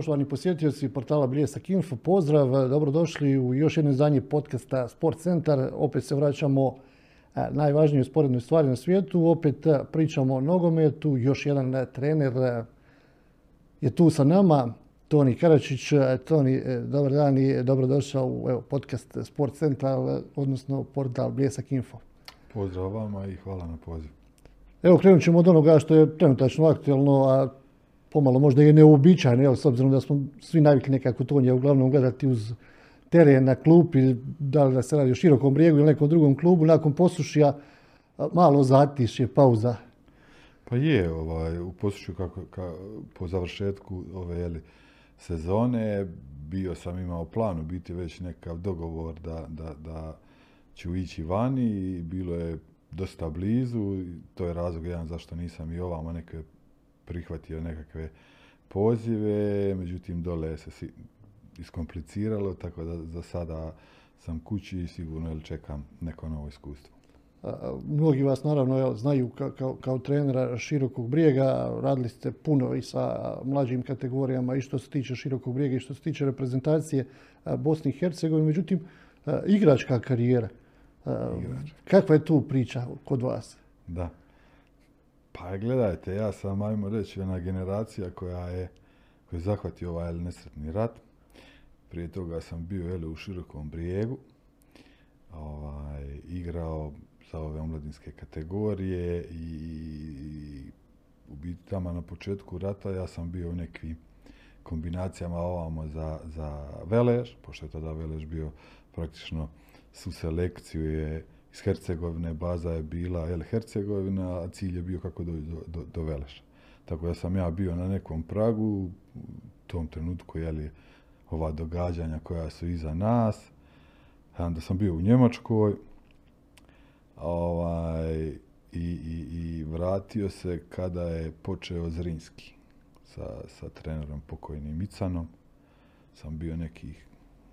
Poštovani posjetioci portala Bljesak Info, pozdrav, dobrodošli u još jedno izdanje podcasta Sport Centar. Opet se vraćamo e, najvažnijoj sporednoj stvari na svijetu, opet e, pričamo o nogometu, još jedan e, trener je tu sa nama, Toni Karačić. Toni, dobar dan i dobrodošao u evo, podcast Sport Centar, odnosno portal Bljesak Info. Pozdrav vama i hvala na poziv. Evo krenut ćemo od onoga što je trenutačno aktualno, a pomalo možda je neobičajno, s obzirom da smo svi navikli nekako to je uglavnom gledati uz teren na klupi, da li da se radi o širokom brijegu ili nekom drugom klubu, nakon posušija malo zatišje, pauza. Pa je, ovaj, u posušju kako, po završetku ove jeli, sezone bio sam imao plan u biti već nekav dogovor da, da, da ću ići vani i bilo je dosta blizu. To je razlog jedan zašto nisam i ovamo neke prihvatio nekakve pozive, međutim dole se iskompliciralo, tako da za sada sam kući i sigurno čekam neko novo iskustvo. Mnogi vas naravno znaju kao, kao, trenera širokog brijega, radili ste puno i sa mlađim kategorijama i što se tiče širokog brijega i što se tiče reprezentacije Bosne i Hercegovine, međutim igračka karijera. Kakva je tu priča kod vas? Da. Pa gledajte, ja sam, ajmo reći, ona generacija koja je, koja je zahvatio ovaj nesretni rat. Prije toga sam bio jel, u širokom brijegu, ovaj, igrao za ove omladinske kategorije i u biti tamo na početku rata ja sam bio u nekim kombinacijama ovamo za, za Velež, pošto je tada Velež bio praktično su selekciju je iz Hercegovine, baza je bila El Hercegovina, a cilj je bio kako do, do, do Veleša. Tako da sam ja bio na nekom pragu, u tom trenutku, jeli, ova događanja koja su iza nas. Onda sam bio u Njemačkoj, ovaj, i, i, i vratio se kada je počeo Zrinski sa, sa trenerom pokojnim Micanom. Sam bio nekih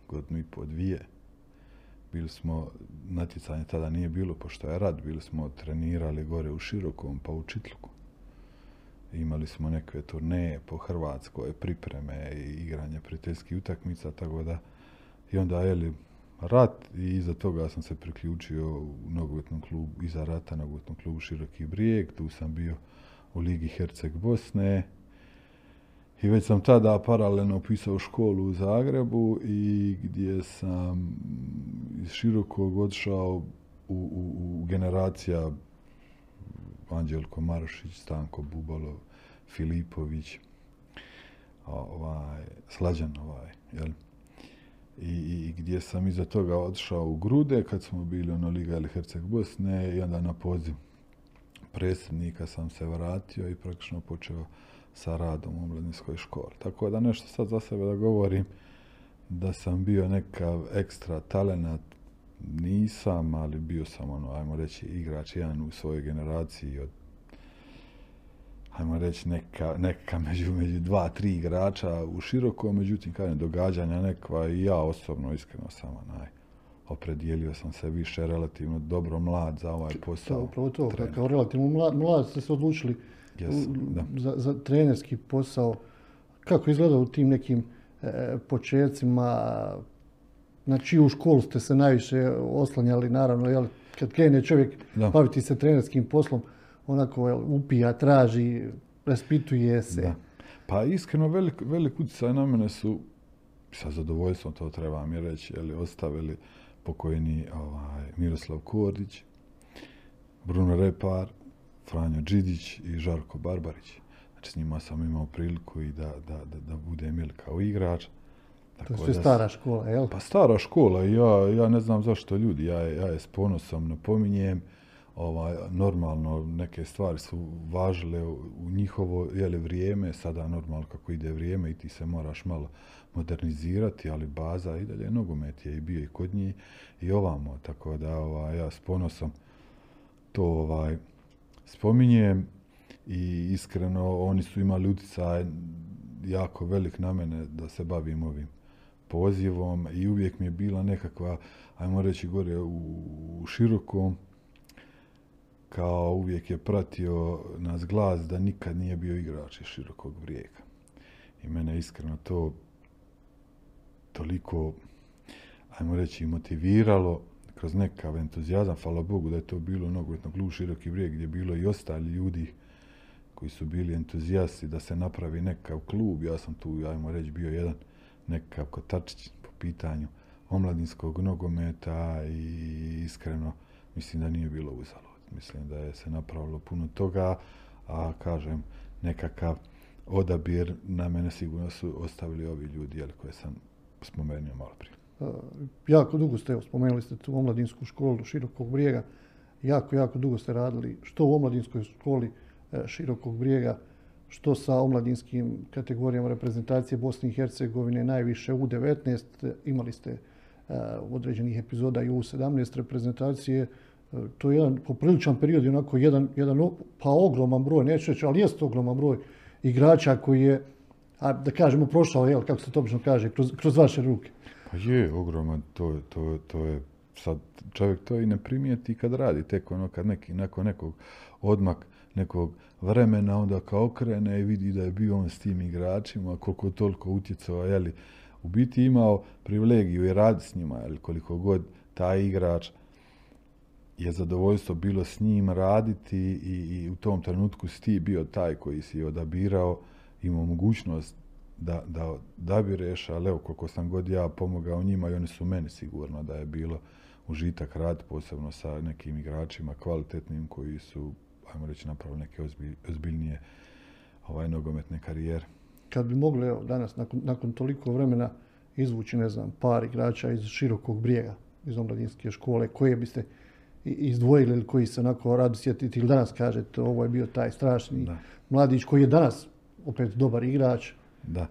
godinu i po dvije bili smo, natjecanje tada nije bilo, pošto je rad, bili smo trenirali gore u Širokom, pa u Čitluku. Imali smo neke turneje po Hrvatskoj, pripreme i igranje prijateljskih utakmica, tako da i onda je rat i iza toga sam se priključio u nogometnom klubu, iza rata nogometnom klubu Široki brijeg, tu sam bio u Ligi Herceg Bosne, i već sam tada paralelno upisao školu u Zagrebu i gdje sam iz širokog odšao u, u, u generacija Anđelko Marušić, Stanko Bubalo, Filipović, ovaj, Slađan ovaj, jel? I, I, gdje sam iza toga odšao u Grude kad smo bili ono Liga ili Herceg Bosne i onda na poziv predsjednika sam se vratio i praktično počeo sa radom u omladinskoj školi. Tako da nešto sad za sebe da govorim da sam bio nekav ekstra talenat, nisam, ali bio sam ono, ajmo reći, igrač jedan u svojoj generaciji od ajmo reći, neka, neka među, među dva, tri igrača u široko, međutim, kada događanja nekva i ja osobno iskreno sam onaj, opredijelio sam se više relativno dobro mlad za ovaj posao. upravo to, kao relativno mlad, mlad ste se odlučili za, za trenerski posao. Kako izgleda u tim nekim e, početcima? Na čiju školu ste se najviše oslanjali, naravno, jel, kad krene čovjek baviti se trenerskim poslom, onako jel, upija, traži, raspituje se. Pa iskreno velik, velik utjecaj na mene su, sa zadovoljstvom to trebam je reći, ostavili pokojni ovaj, Miroslav Kordić, Bruno Repar, Franjo Đidić i Žarko Barbarić. Znači s njima sam imao priliku i da, da, da, da budem ili kao igrač. Tako to je stara škola, jel? Pa stara škola i ja, ja ne znam zašto ljudi, ja, ja je s ponosom napominjem, ovaj, normalno neke stvari su važile u njihovo jeli, vrijeme, sada normalno kako ide vrijeme i ti se moraš malo modernizirati, ali baza i dalje nogomet je i bio i kod njih i ovamo, tako da ovaj, ja s ponosom to ovaj, spominjem i iskreno oni su imali utjecaj jako velik na mene da se bavim ovim pozivom i uvijek mi je bila nekakva, ajmo reći gore u, širokom, kao uvijek je pratio nas glas da nikad nije bio igrač iz širokog brijega. I mene iskreno to toliko, ajmo reći, motiviralo kroz nekav entuzijazam, hvala Bogu da je to bilo nogometno klub Široki brijeg gdje je bilo i ostali ljudi koji su bili entuzijasti da se napravi nekav klub. Ja sam tu, ajmo reći, bio jedan nekakav kotačić po pitanju omladinskog nogometa i iskreno mislim da nije bilo uzalo. Mislim da je se napravilo puno toga, a kažem nekakav odabir na mene sigurno su ostavili ovi ljudi jel, koje sam spomenuo malo prije. Jako dugo ste, spomenuli ste tu omladinsku školu Širokog brijega, jako, jako dugo ste radili što u omladinskoj školi e, Širokog brijega, što sa omladinskim kategorijama reprezentacije Bosne i Hercegovine, najviše U19, imali ste e, određenih epizoda i U17 reprezentacije, e, to je jedan popriličan period onako jedan, jedan pa ogroman broj, neću reći, ali jeste ogroman broj igrača koji je, a, da kažemo, prošao, jel, kako se to obično kaže, kroz, kroz vaše ruke. Pa je, ogroman, to, to, to je, sad čovjek to i ne primijeti kad radi, tek ono kad neki, nakon nekog odmak, nekog vremena, onda kao okrene i vidi da je bio on s tim igračima, koliko toliko utjecao, jeli, u biti imao privilegiju i rad s njima, jeli, koliko god taj igrač je zadovoljstvo bilo s njim raditi i, i u tom trenutku si ti bio taj koji si odabirao, imao mogućnost da, da, da bi rešao, ali evo koliko sam god ja pomogao njima i oni su meni sigurno da je bilo užitak rad, posebno sa nekim igračima kvalitetnim koji su, ajmo reći, napravili neke ozbilj, ozbiljnije ovaj, nogometne karijere. Kad bi mogli evo, danas, nakon, nakon toliko vremena, izvući, ne znam, par igrača iz širokog brijega, iz omladinske škole, koje biste izdvojili ili koji se onako rado sjetiti ili danas kažete ovo je bio taj strašni da. mladić koji je danas opet dobar igrač. Da.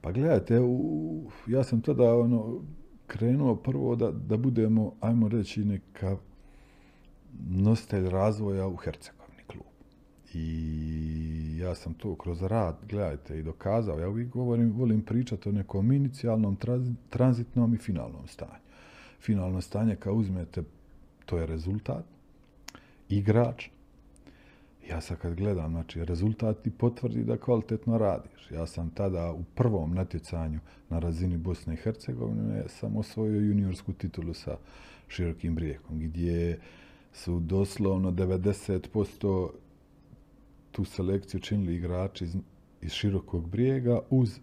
Pa gledajte, u, ja sam tada ono, krenuo prvo da, da budemo, ajmo reći, neka nositelj razvoja u Hercegovini klub. I ja sam to kroz rad, gledajte, i dokazao. Ja uvijek govorim, volim pričati o nekom inicijalnom, tranzitnom i finalnom stanju. Finalno stanje, kao uzmete to je rezultat, igrač. Ja sad kad gledam, znači, rezultat ti potvrdi da kvalitetno radiš. Ja sam tada u prvom natjecanju na razini Bosne i Hercegovine sam osvojio juniorsku titulu sa Širokim brijekom, gdje su doslovno 90% tu selekciju činili igrači iz, iz Širokog brijega uz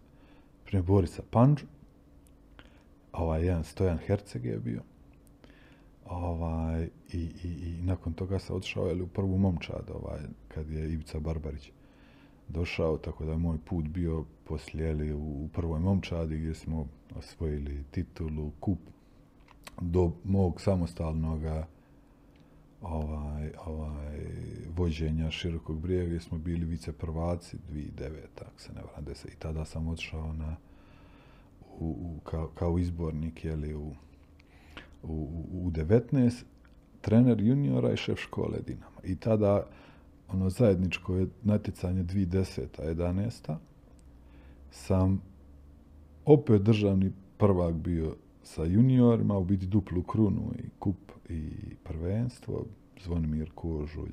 Borisa Panđu. Ovaj jedan Stojan Herceg je bio Ovaj, i, i, I nakon toga se odšao jeli, u prvu momčad, ovaj, kad je Ivica Barbarić došao, tako da je moj put bio poslije u, u prvoj momčadi gdje smo osvojili titulu, kup do mog samostalnog ovaj, ovaj, vođenja širokog brijeva gdje smo bili vice prvaci 2009. ako se ne varam, I tada sam odšao na, u, u, kao, kao izbornik jeli, u u, u 19, trener juniora i šef škole Dinama. I tada ono zajedničko je natjecanje 2010. 11. sam opet državni prvak bio sa juniorima, u biti duplu krunu i kup i prvenstvo, Zvonimir Kožulj,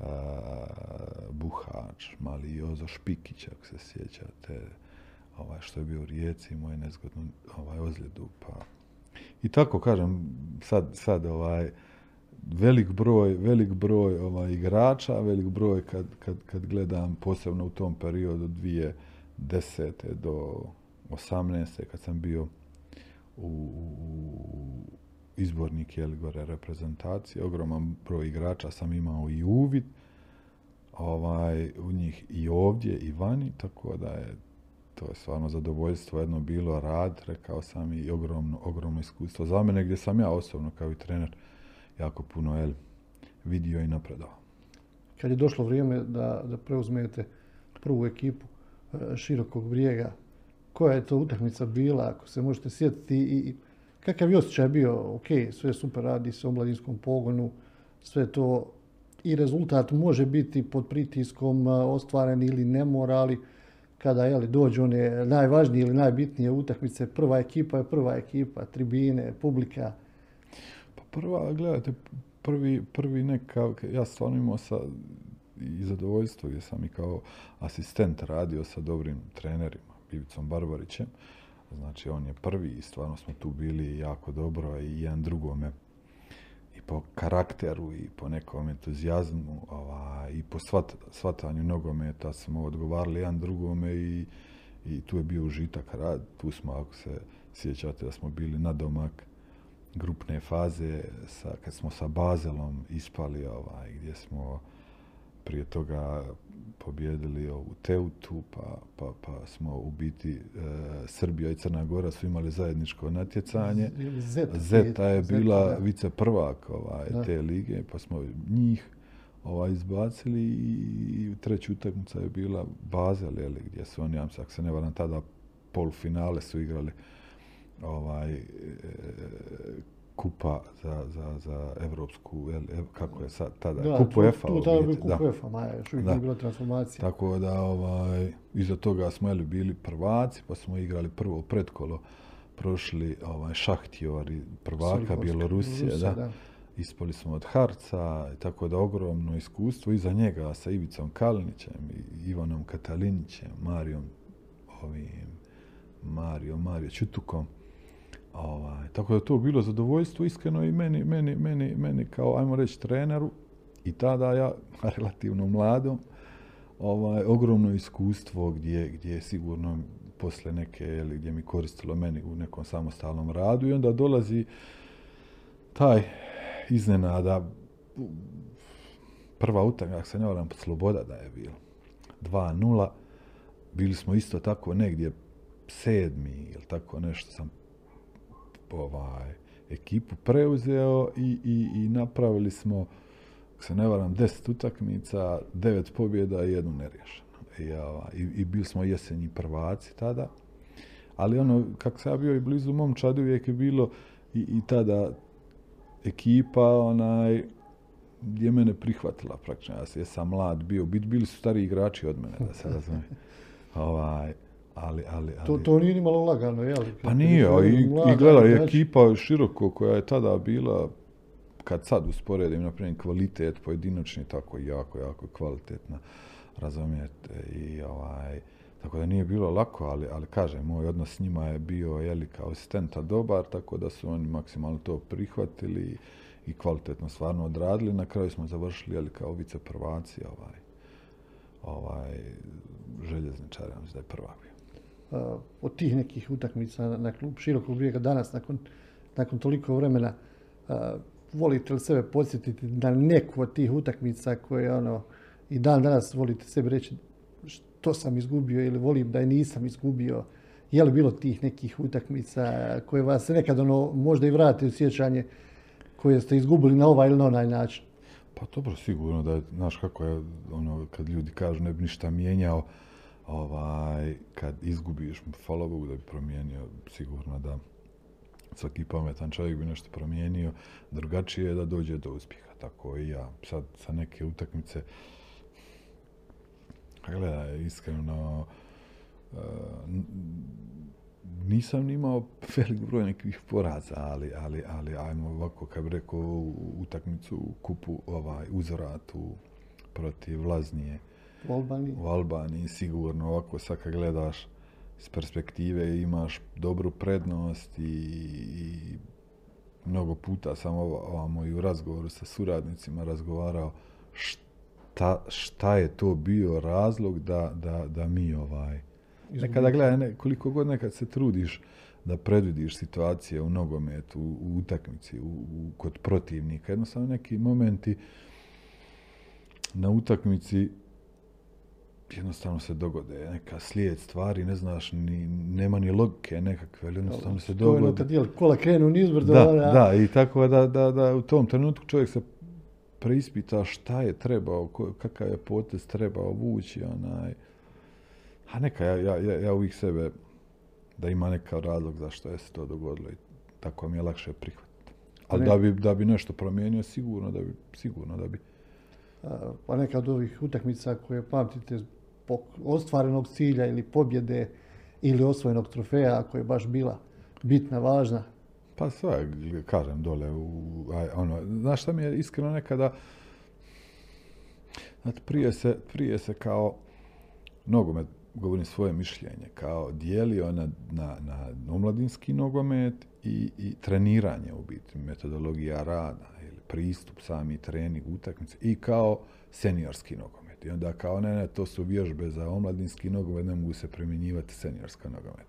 a, Buhač, mali Jozo Špikić, ako se sjećate, ovaj, što je bio u Rijeci, moj nezgodnu ovaj, ozljedu, pa i tako kažem, sad, sad ovaj, velik broj, velik broj ovaj, igrača, velik broj kad, kad, kad gledam posebno u tom periodu dvije desete do 18. kad sam bio u, u izbornik jel, gore reprezentacije, ogroman broj igrača sam imao i uvid ovaj, u njih i ovdje i vani, tako da je to je stvarno zadovoljstvo jedno bilo rad, rekao sam i ogromno, ogromno iskustvo za mene gdje sam ja osobno kao i trener jako puno el, vidio i napredao. Kad je došlo vrijeme da, da preuzmete prvu ekipu e, širokog brijega, koja je to utakmica bila, ako se možete sjetiti i kakav je osjećaj bio, ok, sve super radi se o mladinskom pogonu, sve to i rezultat može biti pod pritiskom e, ostvaren ili ne mora, ali kada jeli, dođu one najvažnije ili najbitnije utakmice, prva ekipa je prva ekipa, tribine, publika. Pa prva, gledajte, prvi, prvi neka, ja stvarno imao sa i zadovoljstvo gdje sam i kao asistent radio sa dobrim trenerima, Ivicom Barbarićem. Znači on je prvi i stvarno smo tu bili jako dobro i jedan drugome i po karakteru i po nekom entuzijazmu ovaj, i po svat, svatanju nogometa smo odgovarali jedan drugome i, i tu je bio užitak rad. Tu smo, ako se sjećate, da smo bili na domak grupne faze sa, kad smo sa Bazelom ispali ovaj, gdje smo prije toga pobjedili ovu Teutu, pa, pa, pa smo u biti e, Srbija i Crna Gora su imali zajedničko natjecanje. Zeta, Zeta je bila vice prvak ovaj, te lige, pa smo njih ovaj, izbacili i treća utakmica je bila Bazel, je li, gdje su oni, ako se ne varam, tada polufinale su igrali ovaj, e, kupa za, za, za evropsku, ev- kako je sad tada, Da, kupu EFA. tu tada je biti, bio da. kup UEFA, Maja, još uvijek nije bila transformacija. Tako da, ovaj, iza toga smo jeli, bili prvaci, pa smo igrali prvo pretkolo, prošli ovaj, Šahtjori, prvaka Bjelorusije, da. da. Ispali smo od Harca, tako da ogromno iskustvo iza njega sa Ivicom Kalinićem, Ivanom Katalinićem, Marijom, ovim, Mario, Mario Čutukom. Ovaj, tako da to bilo zadovoljstvo iskreno i meni, meni, meni, meni kao, ajmo reći, treneru i tada ja, relativno mladom, ovaj, ogromno iskustvo gdje, gdje je sigurno posle neke, ili gdje mi koristilo meni u nekom samostalnom radu i onda dolazi taj iznenada prva utakmica, ako se ne varam, Sloboda da je bilo. 2-0. Bili smo isto tako negdje sedmi ili tako nešto sam ovaj, ekipu preuzeo i, i, i napravili smo, ako se ne varam, deset utakmica, devet pobjeda i jednu neriješenu. I, ovaj, i, I bili smo jesenji prvaci tada. Ali ono, kako sam ja bio i blizu momčadi, uvijek je bilo i, i tada ekipa, onaj, je mene prihvatila praktično. Ja sam- mlad bio, bili su stariji igrači od mene, da se razumije. Ovaj, ali, ali, ali... To, to nije ni malo lagano, jel? Pa nije, a i, i gledaj, znači, ekipa široko koja je tada bila, kad sad usporedim, na primjer, kvalitet pojedinačni, tako jako, jako kvalitetna, razumijete, i ovaj, tako da nije bilo lako, ali, ali kažem, moj odnos s njima je bio, jeli, kao asistenta dobar, tako da su oni maksimalno to prihvatili i kvalitetno stvarno odradili. Na kraju smo završili, jeli, kao vice prvaci, ovaj, ovaj, željezničar, ja mislim da je prvak bio. Od tih nekih utakmica na, klub širokog brijega danas, nakon, nakon toliko vremena, volite li sebe podsjetiti na neku od tih utakmica koje ono, i dan danas volite sebi reći što sam izgubio ili volim da je nisam izgubio. Je li bilo tih nekih utakmica koje vas nekad ono, možda i vrate u sjećanje koje ste izgubili na ovaj ili na onaj način? Pa dobro, sigurno da znaš kako je, ono, kad ljudi kažu ne bi ništa mijenjao, ovaj, kad izgubiš, hvala Bogu da bi promijenio, sigurno da svaki pametan čovjek bi nešto promijenio, drugačije je da dođe do uspjeha, tako i ja. Sad sa neke utakmice, gledaj, iskreno, n- nisam ni imao velik broj nekih poraza, ali, ali, ali ajmo ovako, kad bi rekao utakmicu u kupu ovaj, uzoratu protiv Laznije U Albaniji? u Albaniji, sigurno ovako sad kad gledaš iz perspektive imaš dobru prednost i, i mnogo puta sam ova- ovamo i u razgovoru sa suradnicima razgovarao šta, šta je to bio razlog da, da, da mi ovaj Nekada gledaj, ne, koliko god nekad se trudiš da predvidiš situacije u nogometu, u, u utakmici, u, u, kod protivnika. Jednostavno neki momenti na utakmici jednostavno se dogode neka slijed stvari, ne znaš, ni, nema ni logike nekakve, ali jednostavno se To je ono dogode. kad jel, kola krenu nizbrdo, Da, ona- da, i tako da, da, da u tom trenutku čovjek se preispita šta je trebao, kakav je potez trebao vući, onaj, a neka, ja, ja, ja, uvijek sebe, da ima neka razlog zašto je se to dogodilo i tako mi je lakše prihvatiti. Ali Ne. da bi, da bi nešto promijenio, sigurno da bi, sigurno da bi. Pa neka od ovih utakmica koje pamtite ostvarenog cilja ili pobjede ili osvojenog trofeja koja je baš bila bitna, važna. Pa sve, kažem, dole, u, ono, znaš šta mi je iskreno nekada, Znate, prije se, prije se kao nogomet, govorim svoje mišljenje, kao dijelio na, na, na omladinski nogomet i, i treniranje u biti, metodologija rada ili pristup, sami trening, utakmice i kao seniorski nogomet. I onda kao ne, ne, to su vježbe za omladinski nogomet, ne mogu se primjenjivati seniorska nogomet.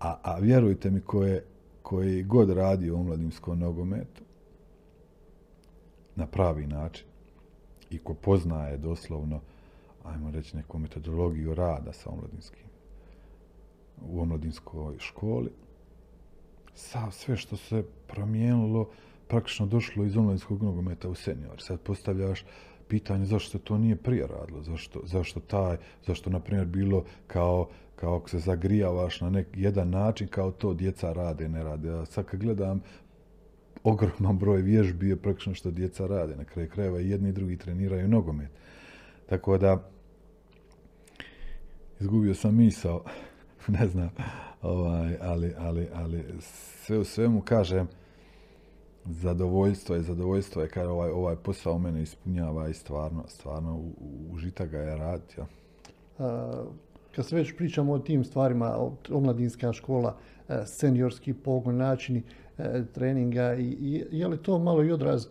A, a vjerujte mi, ko je, koji god radi u omladinskom nogometu, na pravi način, i ko poznaje doslovno, ajmo reći, neku metodologiju rada sa omladinskim, u omladinskoj školi, sa sve što se promijenilo, praktično došlo iz omladinskog nogometa u senior. Sad postavljaš pitanje zašto se to nije prije radilo, zašto, zašto taj, zašto na primjer bilo kao, kao ako se zagrijavaš na nek, jedan način, kao to djeca rade, ne rade. A sad kad gledam ogroman broj vježbi je praktično što djeca rade. Na kraju krajeva i jedni i drugi treniraju nogomet. Tako da, izgubio sam misao, ne znam, ovaj, ali, ali, ali sve u svemu kažem, zadovoljstvo je, zadovoljstvo je kad ovaj, ovaj posao mene ispunjava i stvarno, stvarno užita ga je raditi. Ja. kad se već pričamo o tim stvarima, omladinska škola, e, seniorski pogon, načini, E, treninga i, je li to malo i odraz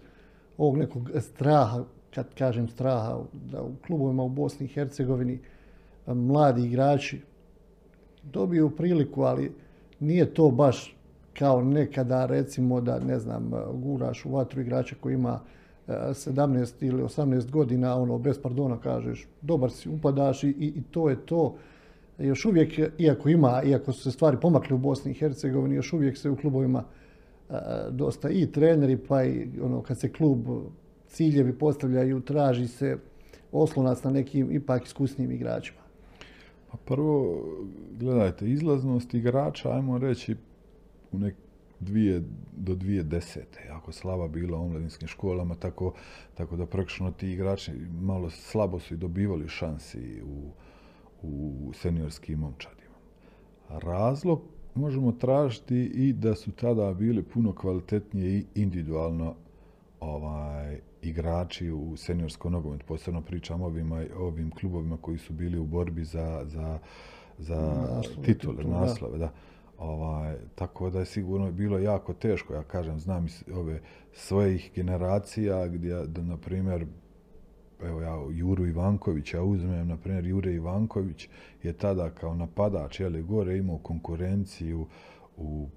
ovog nekog straha, kad kažem straha, da u klubovima u Bosni i Hercegovini e, mladi igrači dobiju priliku, ali nije to baš kao nekada recimo da ne znam guraš u vatru igrača koji ima 17 e, ili 18 godina, ono bez pardona kažeš dobar si, upadaš i, i to je to. Još uvijek, iako ima, iako su se stvari pomakle u Bosni i Hercegovini, još uvijek se u klubovima dosta i treneri, pa i ono, kad se klub ciljevi postavljaju, traži se oslonac na nekim ipak iskusnim igračima. Pa prvo, gledajte, izlaznost igrača, ajmo reći, u nek dvije do dvije desete, jako slaba bila u omladinskim školama, tako, tako da praktično ti igrači malo slabo su i dobivali šansi u, u seniorskim momčadima. Razlog možemo tražiti i da su tada bili puno kvalitetnije i individualno ovaj, igrači u seniorskom nogometu. Posebno pričam o ovim, ovim klubovima koji su bili u borbi za, za, za titule, naslove. Da. Ovaj, tako da je sigurno bilo jako teško. Ja kažem, znam ove svojih generacija gdje, da, na primjer, evo ja Juru Ivankovića uzmem, na primjer Jure Ivanković je tada kao napadač, jeli, gore imao konkurenciju u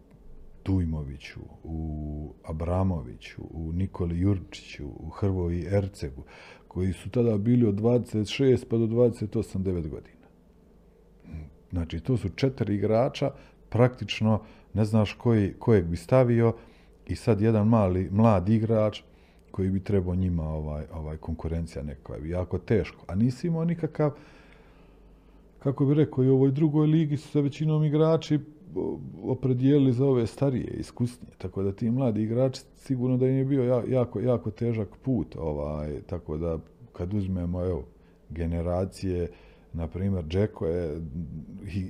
Dujmoviću, u Abramoviću, u Nikoli Jurčiću, u Hrvoji Ercegu, koji su tada bili od 26 pa do 28, 9 godina. Znači, to su četiri igrača, praktično ne znaš koji, kojeg bi stavio i sad jedan mali, mlad igrač, koji bi trebao njima ovaj, ovaj konkurencija neka je jako teško. A nisi imao nikakav, kako bi rekao, i u ovoj drugoj ligi su se većinom igrači opredijelili za ove starije, iskusnije. Tako da ti mladi igrači sigurno da im je bio jako, jako težak put. Ovaj, tako da kad uzmemo evo, generacije, na primjer, Džeko je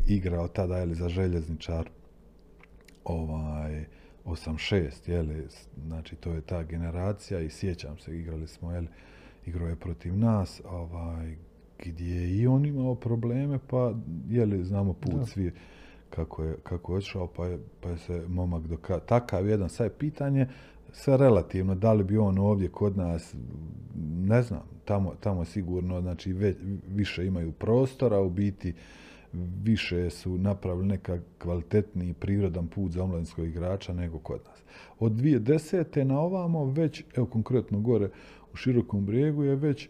igrao tada ili za željezničar ovaj, 86, jeli, znači to je ta generacija i sjećam se, igrali smo, jeli, igrao je protiv nas, ovaj, gdje i on imao probleme, pa, jeli, znamo put svi kako je, kako je odšao, pa je, pa je se momak doka... Takav jedan, sad je pitanje, sve relativno, da li bi on ovdje kod nas, ne znam, tamo, tamo sigurno, znači, već, više imaju prostora, u biti, više su napravili neka kvalitetniji prirodan put za omladinskog igrača nego kod nas. Od 2010. na ovamo već, evo konkretno gore u Širokom brijegu je već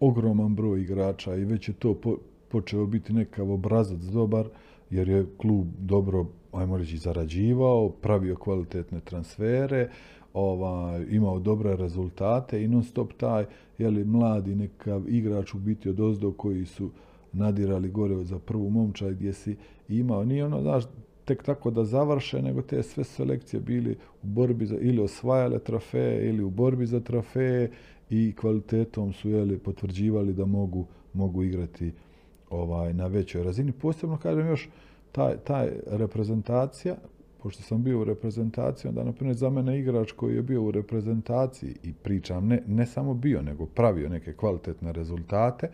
ogroman broj igrača i već je to po, počeo biti nekav obrazac dobar jer je klub dobro, ajmo reći, zarađivao, pravio kvalitetne transfere, ovaj, imao dobre rezultate i non stop taj jeli, mladi nekav igrač u biti od ozdo koji su nadirali gore za prvu momčad gdje si imao. Nije ono, znaš, tek tako da završe, nego te sve selekcije bili u borbi za, ili osvajale trofeje, ili u borbi za trofeje i kvalitetom su jeli, potvrđivali da mogu, mogu igrati ovaj na većoj razini. Posebno, kažem još, taj, taj reprezentacija, pošto sam bio u reprezentaciji, onda, na primjer, za mene igrač koji je bio u reprezentaciji i pričam, ne, ne samo bio, nego pravio neke kvalitetne rezultate,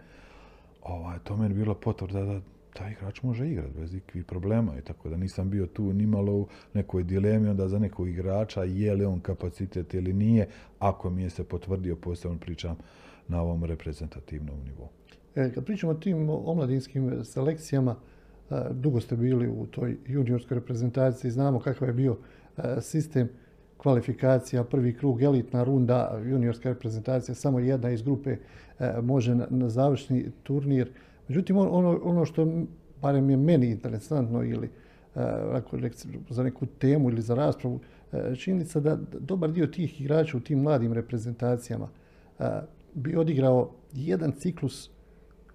ovaj, to meni bilo potvrda da taj igrač može igrati bez ikakvih problema i tako da nisam bio tu nimalo u nekoj dilemi onda za nekog igrača je li on kapacitet ili nije, ako mi je se potvrdio, posebno pričam na ovom reprezentativnom nivou. E, kad pričamo o tim omladinskim selekcijama, dugo ste bili u toj juniorskoj reprezentaciji, znamo kakav je bio sistem kvalifikacija, prvi krug, elitna runda, juniorska reprezentacija, samo jedna iz grupe može na, završni turnir. Međutim, ono, ono što barem je meni interesantno ili za neku temu ili za raspravu, činjenica da dobar dio tih igrača u tim mladim reprezentacijama bi odigrao jedan ciklus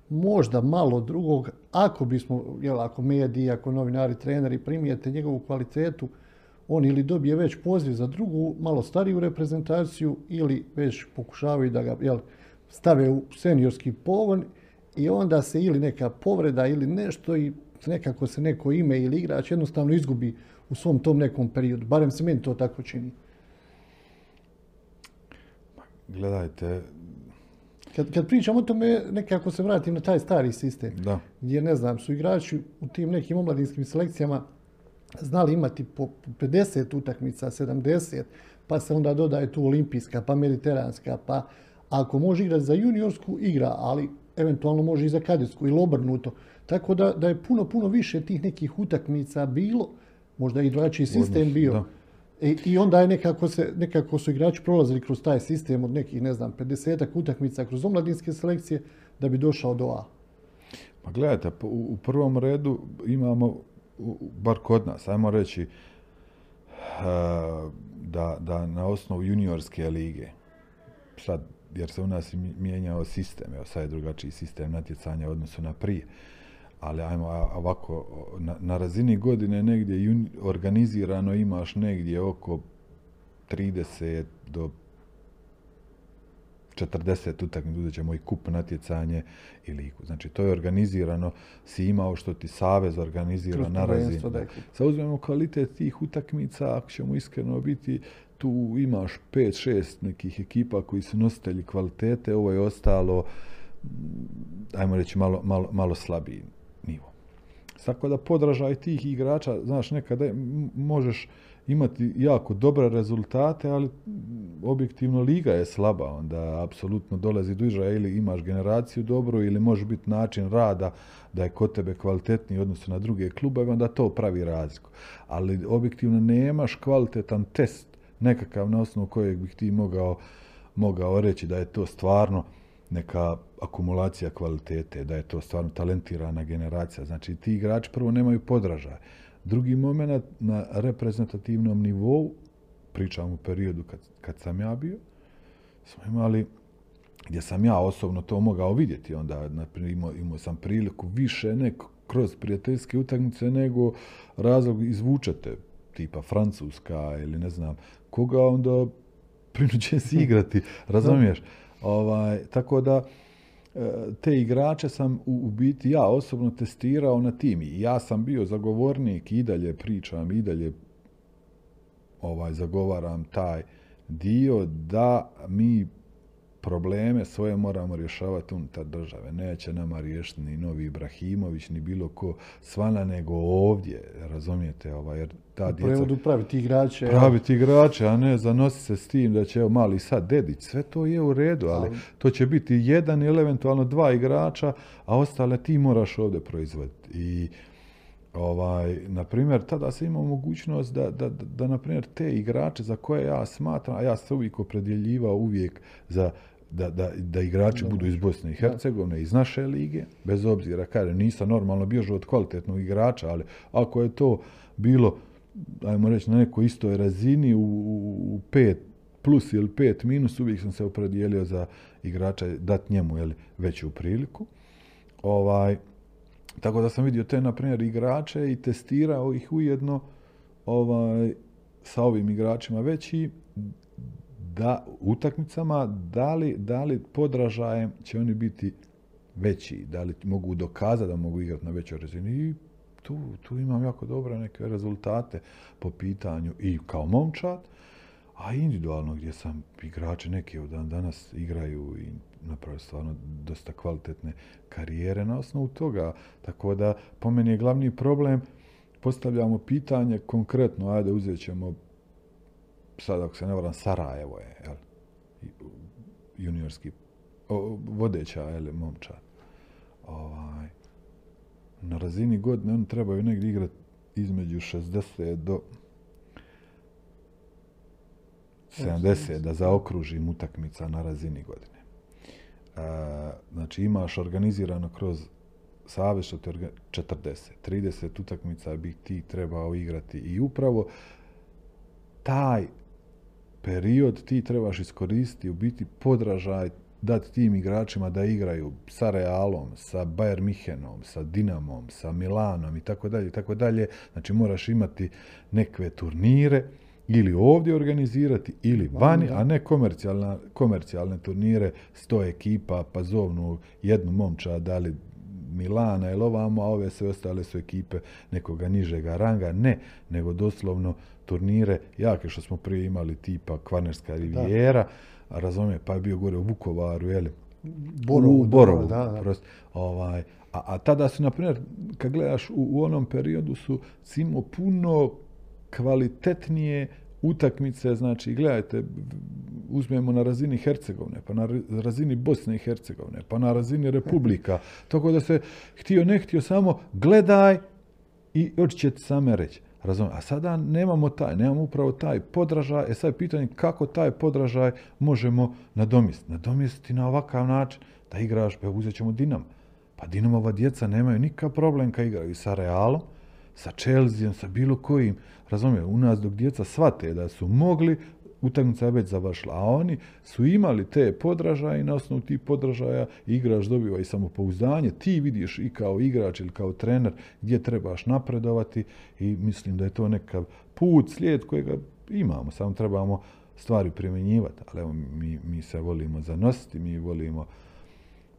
možda malo drugog, ako bismo, jel, ako mediji, ako novinari, treneri primijete njegovu kvalitetu, on ili dobije već poziv za drugu, malo stariju reprezentaciju, ili već pokušavaju da ga jel, stave u seniorski pogon i onda se ili neka povreda ili nešto i nekako se neko ime ili igrač jednostavno izgubi u svom tom nekom periodu. Barem se meni to tako čini. Gledajte, kad, kad pričam o tome, nekako se vratim na taj stari sistem. Da. Gdje, ne znam, su igrači u tim nekim omladinskim selekcijama znali imati po 50 utakmica, 70, pa se onda dodaje tu olimpijska, pa mediteranska, pa ako može igrati za juniorsku, igra, ali eventualno može i za kadetsku ili obrnuto. Tako da, da je puno, puno više tih nekih utakmica bilo, možda i drugačiji sistem bio. Da. I, I onda je nekako, se, nekako su igrači prolazili kroz taj sistem od nekih, ne znam, 50 utakmica kroz omladinske selekcije da bi došao do A. Pa gledajte, u, prvom redu imamo, bar kod nas, ajmo reći, eh, da, da na osnovu juniorske lige, sad, jer se u nas mijenjao sistem, evo sad je drugačiji sistem natjecanja u odnosu na prije, ali ajmo ovako, na, na razini godine negdje organizirano imaš negdje oko 30 do 40 utakmica, uzet ćemo i kup natjecanje i liku. Znači, to je organizirano, si imao što ti Savez organizira na razini. Sad uzmemo kvalitet tih utakmica, ako ćemo iskreno biti, tu imaš 5-6 nekih ekipa koji su nositelji kvalitete, ovo je ostalo, ajmo reći, malo, malo, malo slabiji. Tako da podražaj tih igrača, znaš, nekada možeš imati jako dobre rezultate, ali objektivno liga je slaba, onda apsolutno dolazi do izraja ili imaš generaciju dobru ili može biti način rada da je kod tebe kvalitetniji odnosno na druge klubove, onda to pravi razliku. Ali objektivno nemaš kvalitetan test nekakav na osnovu kojeg bih ti mogao, mogao reći da je to stvarno neka akumulacija kvalitete, da je to stvarno talentirana generacija. Znači, ti igrači prvo nemaju podražaj. Drugi moment na reprezentativnom nivou, pričam u periodu kad, kad sam ja bio, smo imali gdje sam ja osobno to mogao vidjeti, onda naprimjer, imao, imao sam priliku više ne kroz prijateljske utakmice, nego razlog izvučete, tipa Francuska ili ne znam koga, onda prinuđen si igrati, razumiješ? Ovaj, tako da, e, te igrače sam u, u biti ja osobno testirao na tim ja sam bio zagovornik i dalje pričam i dalje ovaj zagovaram taj dio da mi probleme svoje moramo rješavati unutar države. Neće nama riješiti ni Novi Ibrahimović, ni bilo ko svana, nego ovdje, razumijete, ovaj, jer ta. U prevodu praviti igrače. Praviti igrače, a ne zanosi se s tim da će, evo, mali sad dedić, sve to je u redu, ali to će biti jedan ili eventualno dva igrača, a ostale ti moraš ovdje proizvoditi. I ovaj, na primjer, tada se ima mogućnost da, da, da, da, na primjer, te igrače za koje ja smatram, a ja se uvijek opredjeljivao uvijek za da, da, da igrači Dobre. budu iz Bosne i Hercegovine, iz naše lige, bez obzira, kaže, nisam normalno bježao od kvalitetnog igrača, ali ako je to bilo, ajmo reći, na nekoj istoj razini, u, u pet plus ili pet minus, uvijek sam se opredijelio za igrača, dat njemu jeli, veću priliku. Ovaj, tako da sam vidio te, na primjer, igrače i testirao ih ujedno ovaj, sa ovim igračima veći da utakmicama da li, da li podražajem će oni biti veći, da li mogu dokazati da mogu igrati na većoj razini i tu, tu imam jako dobre neke rezultate po pitanju i kao momčad, a individualno gdje sam igrače neki od dan danas igraju i napravili stvarno dosta kvalitetne karijere na osnovu toga. Tako da po meni je glavni problem postavljamo pitanje konkretno, ajde uzet ćemo sad ako se ne varam Sarajevo je, jel? juniorski o, vodeća jel, momčad. Ovaj, na razini godine oni trebaju negdje igrati između 60 do 70 da zaokružim utakmica na razini godine. E, znači imaš organizirano kroz savez što te 40, 30 utakmica bi ti trebao igrati i upravo taj period ti trebaš iskoristiti u biti podražaj dati tim igračima da igraju sa Realom, sa Bayern Michenom, sa Dinamom, sa Milanom i tako dalje tako dalje. Znači moraš imati nekve turnire ili ovdje organizirati ili vani, a ne komercijalne, komercijalne turnire, sto ekipa, pa zovnu jednu momča, da li Milana ili ovamo, a ove sve ostale su ekipe nekoga nižega ranga. Ne, nego doslovno turnire jake što smo prije imali tipa Kvarnerska rivijera, razumije, pa je bio gore u Vukovaru, jeli? Borovu, u Borovu, da, da. Prost, ovaj, a, a tada su, na primjer, kad gledaš u, u onom periodu su simo puno kvalitetnije utakmice, znači gledajte, uzmemo na razini Hercegovine, pa na razini Bosne i Hercegovine, pa na razini Republika, tako da se htio ne htio samo gledaj i oči će ti same reći. Razumije? A sada nemamo taj, nemamo upravo taj podražaj. E sad je pitanje kako taj podražaj možemo nadomjestiti. Nadomjestiti na ovakav način da igraš, pa uzet ćemo Dinamo. Pa Dinamova djeca nemaju nikakav problem kad igraju sa Realom, sa Chelsea, sa bilo kojim. Razumije, u nas dok djeca shvate da su mogli, utakmica je već završila. A oni su imali te podražaje i na osnovu tih podražaja igrač dobiva i samopouzdanje. Ti vidiš i kao igrač ili kao trener gdje trebaš napredovati i mislim da je to nekav put, slijed kojega imamo. Samo trebamo stvari primjenjivati. Ali evo, mi, mi se volimo zanositi, mi volimo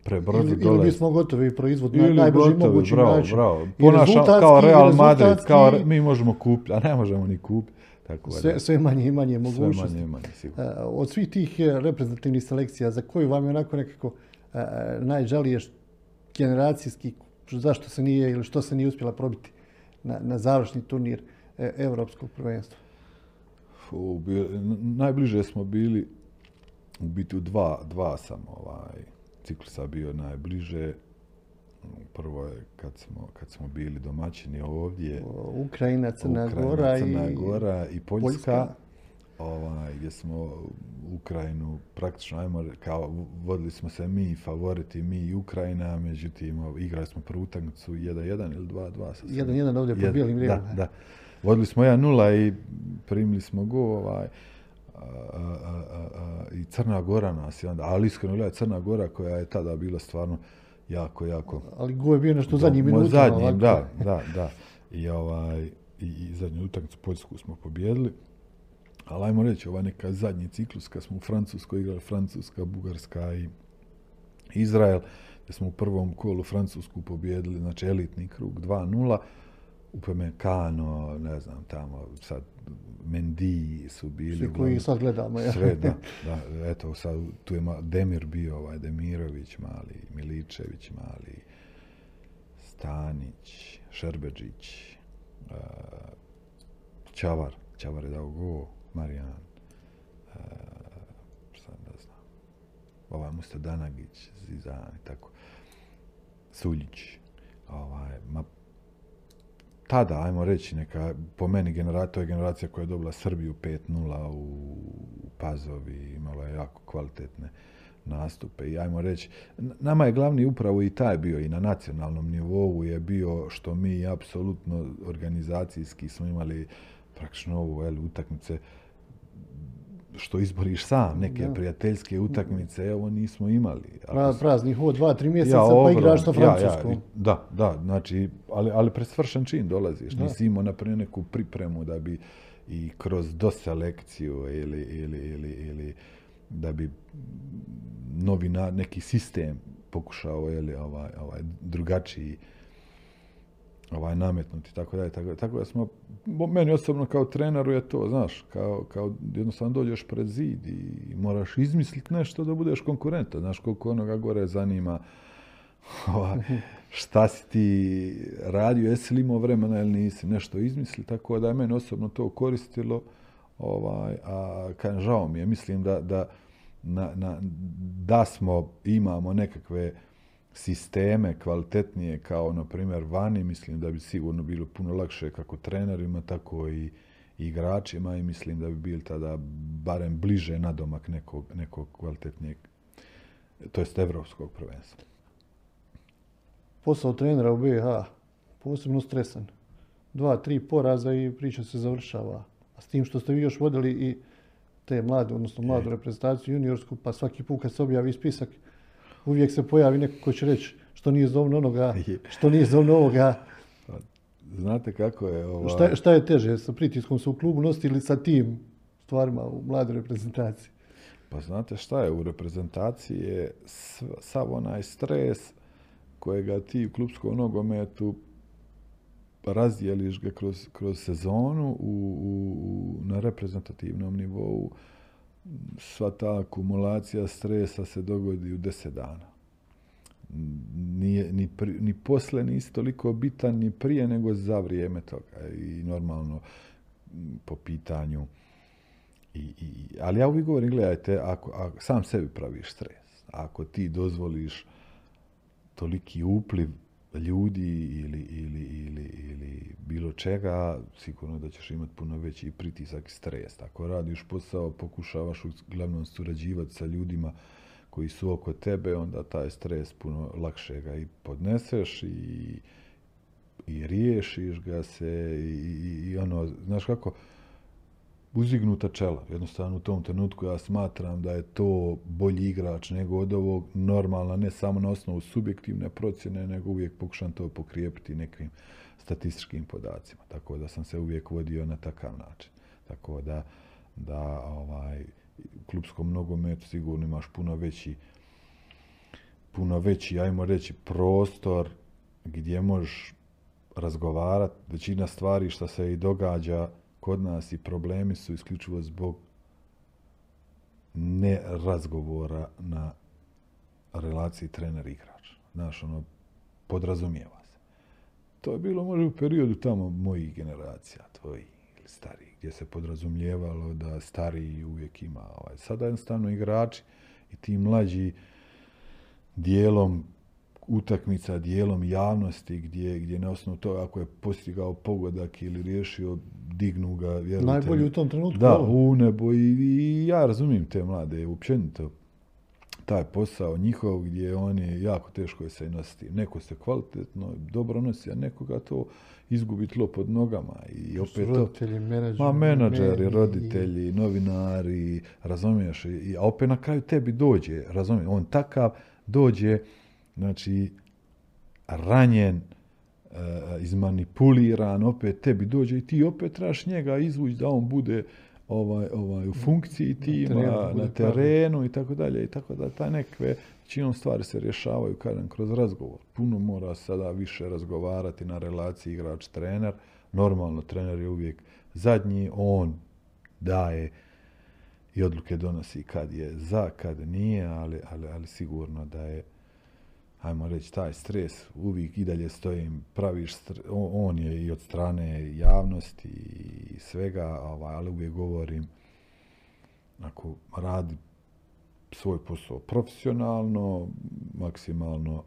prebrzo ili, dole. ili mi smo gotovi proizvod na gotovi, mogući bravo, način. bravo. Ponaša kao Real Madrid, kao mi možemo kupiti, a ne možemo ni kupiti. Tako sve, sve manje i manje sve mogućnosti. manje i manje, sigurno. E, Od svih tih e, reprezentativnih selekcija, za koju vam je onako nekako e, najžalije š- generacijski, zašto se nije ili što se nije uspjela probiti na, na završni turnir e, Evropskog prvenstva? Najbliže smo bili, u biti u dva, dva sam ovaj, ciklusa bio najbliže. Prvo je kad smo, kad smo bili domaćini ovdje, Ukrajina, Crna Gora Crna i Gora i Poljska, Poljska. ovaj, gdje smo Ukrajinu praktično, ajmo, kao vodili smo se mi favoriti, mi i Ukrajina, međutim, ovaj, igrali smo prvu utakmicu 1-1 ili 2-2. sa Srbijom. 1-1 ovdje Jed- bijelim. Da, da. Vodili smo 1-0 i primili smo go, ovaj, i Crna Gora nas je onda, ali iskreno gledaj, Crna Gora koja je tada bila stvarno jako, jako Ali go je bio nešto u zadnjim minutama. Zadnjim, ovako. da, da, da. I, ovaj, i, i zadnju utakmicu Poljsku smo pobjedili. Ali ajmo reći, ovaj neka zadnji ciklus kad smo u Francuskoj igrali Francuska, Bugarska i Izrael, gdje smo u prvom kolu Francusku pobjedili, znači elitni krug 2-0, Upamecano, ne znam, tamo sad Mendy su bili. Svi koji sad gledamo. Ja. Sve, da, da, eto, sad tu je Demir bio, ovaj, Demirović mali, Miličević mali, Stanić, Šerbeđić, uh, Čavar, Čavar je dao go, Marijan, uh, šta ne znam, ovaj Musta Danagić, Zizan i tako, Suljić, ovaj, ma tada, ajmo reći, neka, po meni, genera, to je generacija koja je dobila Srbiju 5-0 u Pazovi, imala je jako kvalitetne nastupe i ajmo reći, nama je glavni upravo i taj bio i na nacionalnom nivou je bio što mi apsolutno organizacijski smo imali praktično ovu utakmice što izboriš sam, neke Da. prijateljske utakmice, evo nismo imali. Pra, prazni hod, dva, tri mjeseca, pa ogromno. igraš sa Ja, ja, i- da, da, znači, ali, ali pred svršen čin dolaziš. Da. Nisi imao naprimjer neku pripremu da bi i kroz doselekciju ili, ili, ili, ili da bi novi na, neki sistem pokušao ili ovaj, ovaj drugačiji ovaj, nametnuti, tako da tako, tako da smo, meni osobno kao treneru je to, znaš, kao, kao jednostavno dođeš pred zid i moraš izmisliti nešto da budeš konkurentan, znaš, koliko onoga gore zanima, ovaj, šta si ti radio, jesi li imao vremena ili nisi, nešto izmisli, tako da je meni osobno to koristilo, ovaj, a kažem, žao mi je, mislim da, da, na, na, da smo, imamo nekakve sisteme kvalitetnije kao, na primjer, vani, mislim da bi sigurno bilo puno lakše kako trenerima, tako i igračima i mislim da bi bili tada barem bliže nadomak nekog, nekog kvalitetnijeg, to jest evropskog prvenstva. Posao trenera u BiH, posebno stresan. Dva, tri poraza i priča se završava. A s tim što ste vi još vodili i te mlade, odnosno mladu reprezentaciju juniorsku, pa svaki put kad se objavi spisak, uvijek se pojavi neko ko će reći što nije zovno onoga, što nije zovno ovoga. Pa, znate kako je ova... Šta, šta je teže, sa pritiskom se u klubu nositi ili sa tim stvarima u mladoj reprezentaciji? Pa znate šta je, u reprezentaciji je sav onaj stres kojega ti u klubskom nogometu razdjeliš ga kroz, kroz sezonu u, u, na reprezentativnom nivou, sva ta akumulacija stresa se dogodi u deset dana. Nije, ni, pri, ni posle nisi toliko bitan ni prije nego za vrijeme toga. I normalno po pitanju i, i, ali ja uvijek govorim, gledajte, ako, ako sam sebi praviš stres, ako ti dozvoliš toliki upliv ljudi ili, ili, ili, ili bilo čega, sigurno da ćeš imati puno veći pritisak i stres. Ako radiš posao, pokušavaš uglavnom surađivati sa ljudima koji su oko tebe, onda taj stres puno lakše ga i podneseš i, i riješiš ga se i, i, i ono, znaš kako, uzignuta čela. Jednostavno u tom trenutku ja smatram da je to bolji igrač nego od ovog normalna, ne samo na osnovu subjektivne procjene, nego uvijek pokušam to pokrijepiti nekim statističkim podacima. Tako da sam se uvijek vodio na takav način. Tako da, da ovaj, klubskom nogometu sigurno imaš puno veći puno veći, ajmo reći, prostor gdje možeš razgovarati. Većina stvari što se i događa kod nas i problemi su isključivo zbog ne razgovora na relaciji trener-igrač. Znaš, ono, podrazumijeva se. To je bilo možda u periodu tamo mojih generacija, tvoji ili stariji, gdje se podrazumijevalo da stariji uvijek ima. Ovaj. Sada jednostavno igrači i ti mlađi dijelom utakmica dijelom javnosti gdje, gdje na osnovu toga ako je postigao pogodak ili riješio dignu ga. Vjerujte, Najbolji u tom trenutku. Da, u nebo i, i ja razumijem te mlade, uopćenito taj posao njihov gdje on je jako teško je se nositi. Neko se kvalitetno, dobro nosi, a nekoga to izgubi tlo pod nogama. I opet roditelji, menadžeri, ma, menadžeri, roditelji, novinari, razumiješ, i, a opet na kraju tebi dođe, razumiješ, on takav dođe, znači, ranjen, uh, izmanipuliran, opet tebi dođe i ti opet trebaš njega izvući da on bude ovaj, ovaj, u funkciji tima, na terenu, na terenu i tako dalje i tako da ta nekve činom stvari se rješavaju kažem, kroz razgovor. Puno mora sada više razgovarati na relaciji igrač-trener. Normalno, trener je uvijek zadnji, on daje i odluke donosi kad je za, kad nije, ali, ali, ali sigurno da je ajmo reći, taj stres, uvijek i dalje stojim, praviš, on je i od strane javnosti i svega, ovaj, ali uvijek govorim, ako radi svoj posao profesionalno, maksimalno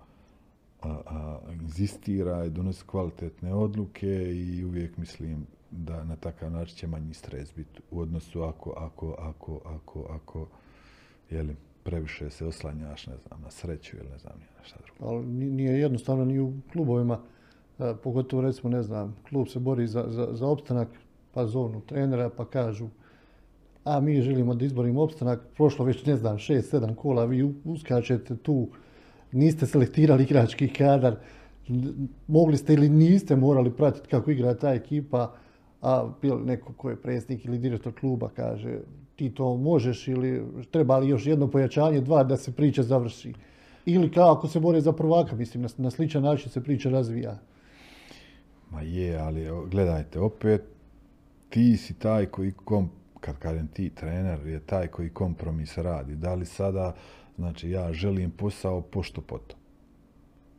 a, a, inzistira i donosi kvalitetne odluke i uvijek mislim da na takav način će manji stres biti u odnosu ako, ako, ako, ako, ako, jeli, previše se oslanjaš, ne znam, na sreću ili ne znam, na šta drugo. Ali nije jednostavno ni u klubovima, e, pogotovo recimo, ne znam, klub se bori za, za, za opstanak, pa zovnu trenera, pa kažu, a mi želimo da izborimo opstanak, prošlo već, ne znam, šest, sedam kola, vi uskačete tu, niste selektirali igrački kadar, mogli ste ili niste morali pratiti kako igra ta ekipa, a bil neko ko je predsjednik ili direktor kluba kaže ti to možeš ili treba li još jedno pojačanje, dva da se priča završi. Ili kao ako se bore za prvaka, mislim, na, na sličan način se priča razvija. Ma je, ali gledajte, opet ti si taj koji, kom, kad kažem ti, trener, je taj koji kompromis radi. Da li sada, znači ja želim posao pošto poto.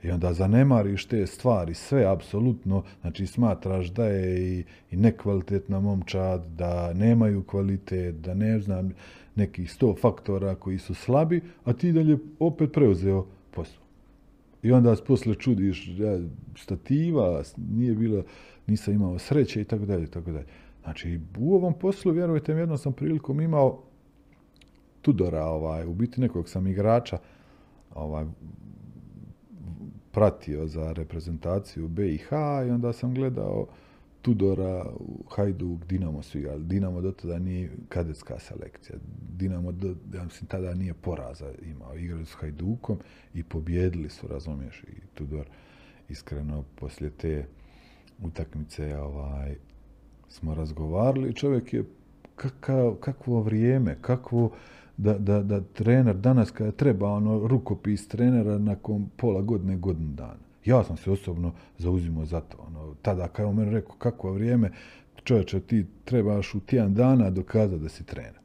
I onda zanemariš te stvari, sve apsolutno, znači smatraš da je i, i nekvalitetna momčad, da nemaju kvalitet, da ne znam, nekih sto faktora koji su slabi, a ti dalje opet preuzeo posao. I onda se posle čudiš, ja, stativa, nije bilo, nisam imao sreće i tako dalje, tako dalje. Znači, u ovom poslu, vjerujte mi, jednom sam prilikom imao Tudora, ovaj, u biti nekog sam igrača, ovaj, pratio za reprezentaciju BiH i onda sam gledao Tudora, Hajduk, Dinamo su igrali. Dinamo do tada nije kadetska selekcija. Dinamo, do, ja mislim, tada nije poraza imao. Igrali su Hajdukom i pobjedili su, razumiješ, i Tudor iskreno poslije te utakmice ovaj, smo razgovarali. Čovjek je kakav, kakvo vrijeme, kakvo da, da, da trener danas kada treba ono rukopis trenera nakon pola godine, godinu dana. Ja sam se osobno zauzimao za to. Ono, tada kada je on meni rekao kakvo vrijeme, čovječe, ti trebaš u tjedan dana dokazati da si trener.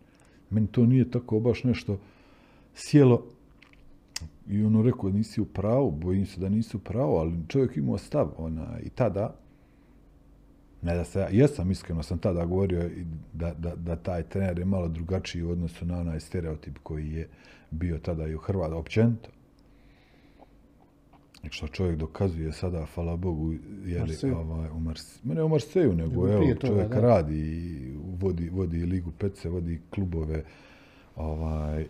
Meni to nije tako baš nešto sjelo i ono rekao nisi u pravu, bojim se da nisi u pravu, ali čovjek imao stav ona, i tada Ne da se, jesam iskreno sam tada govorio da, da, da taj trener je malo drugačiji u odnosu na onaj stereotip koji je bio tada i u Hrvata općenito. I što čovjek dokazuje sada, hvala Bogu, je li ovaj, u Marseju. Mene u Marseju, nego, evo, toga, čovjek da. radi, vodi, vodi Ligu Pece, vodi klubove, ovaj,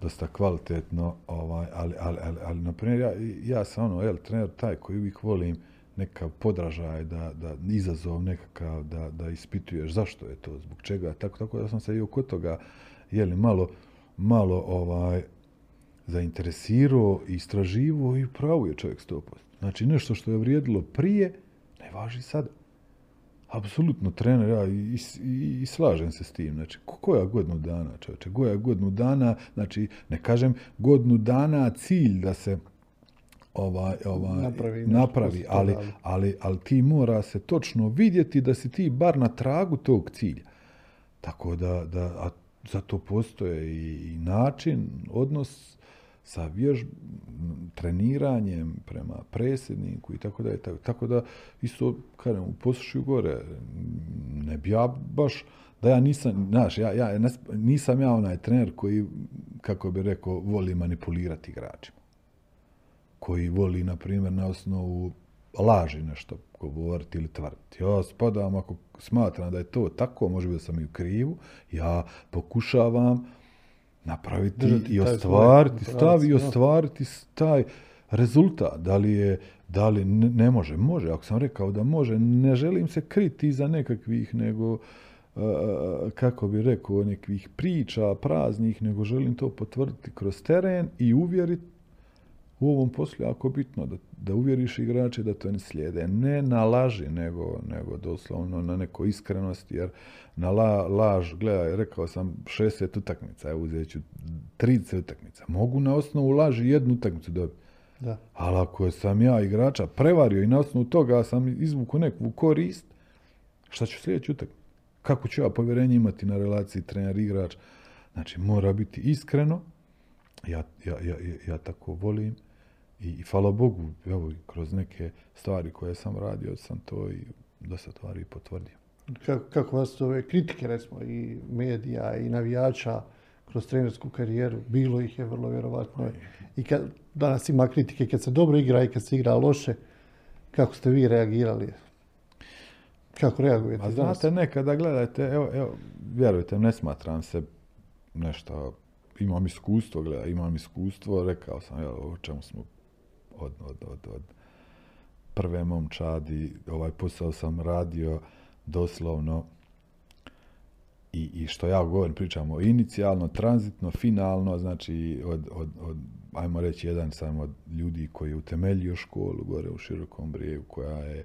dosta kvalitetno, ovaj, ali, ali, ali, ali na primjer, ja, ja sam ono, jel, trener taj koji uvijek volim, nekav podražaj, da, da izazov nekakav, da, da ispituješ zašto je to, zbog čega, tako, tako da sam se i oko toga, jeli, malo, malo ovaj, zainteresirao istraživo i pravo je čovjek 100%. Znači, nešto što je vrijedilo prije, ne važi sad. Apsolutno, trener, ja i, i, i slažem se s tim. Znači, koja godinu dana, čovječe, koja godinu dana, znači, ne kažem godinu dana cilj da se ovaj, ovaj, napravi, napravi ali, ali, ali ti mora se točno vidjeti da si ti bar na tragu tog cilja. Tako da, da a za to postoje i, i način, odnos sa vjež, treniranjem prema predsjedniku i tako da je tako. Tako da isto, kažem, u poslušaju gore, ne bi ja baš, da ja nisam, znaš, ja, ja nisam ja onaj trener koji, kako bi rekao, voli manipulirati igračima koji voli, na primjer, na osnovu laži nešto govoriti ili tvrditi. Ja spadam, ako smatram da je to tako, može biti da sam i u krivu, ja pokušavam napraviti Držati i ostvariti, stav i ostvariti taj rezultat. Da li je, da li ne, ne može? Može. Ako sam rekao da može, ne želim se kriti iza nekakvih, nego kako bi rekao, nekih priča praznih, nego želim to potvrditi kroz teren i uvjeriti u ovom poslu jako bitno da, da uvjeriš igrače da to ne slijede. Ne na laži, nego, nego doslovno na neko iskrenosti, jer na la, laž, gledaj, rekao sam 60 utakmica, evo uzet ću 30 utakmica. Mogu na osnovu laži jednu utakmicu dobiti. Da. Ali ako sam ja igrača prevario i na osnovu toga sam izvuku neku korist, šta ću sljedeći utakmicu? Kako ću ja povjerenje imati na relaciji trener-igrač? Znači, mora biti iskreno. Ja, ja, ja, ja tako volim. I, hvala Bogu, evo, kroz neke stvari koje sam radio, sam to i dosta stvari potvrdio. Kako, kako vas ove kritike, recimo, i medija, i navijača kroz trenersku karijeru, bilo ih je vrlo vjerovatno. I kad, danas ima kritike kad se dobro igra i kad se igra loše, kako ste vi reagirali? Kako reagujete? Pa znate, nekada gledajte, evo, evo, vjerujte, ne smatram se nešto, imam iskustvo, gledaj, imam iskustvo, rekao sam, evo, o čemu smo od, od, od, od prve momčadi. Ovaj posao sam radio doslovno i, i što ja govorim, pričamo inicijalno, tranzitno, finalno, znači od, od, od ajmo reći, jedan sam od ljudi koji je utemeljio školu gore u Širokom brijegu, koja je,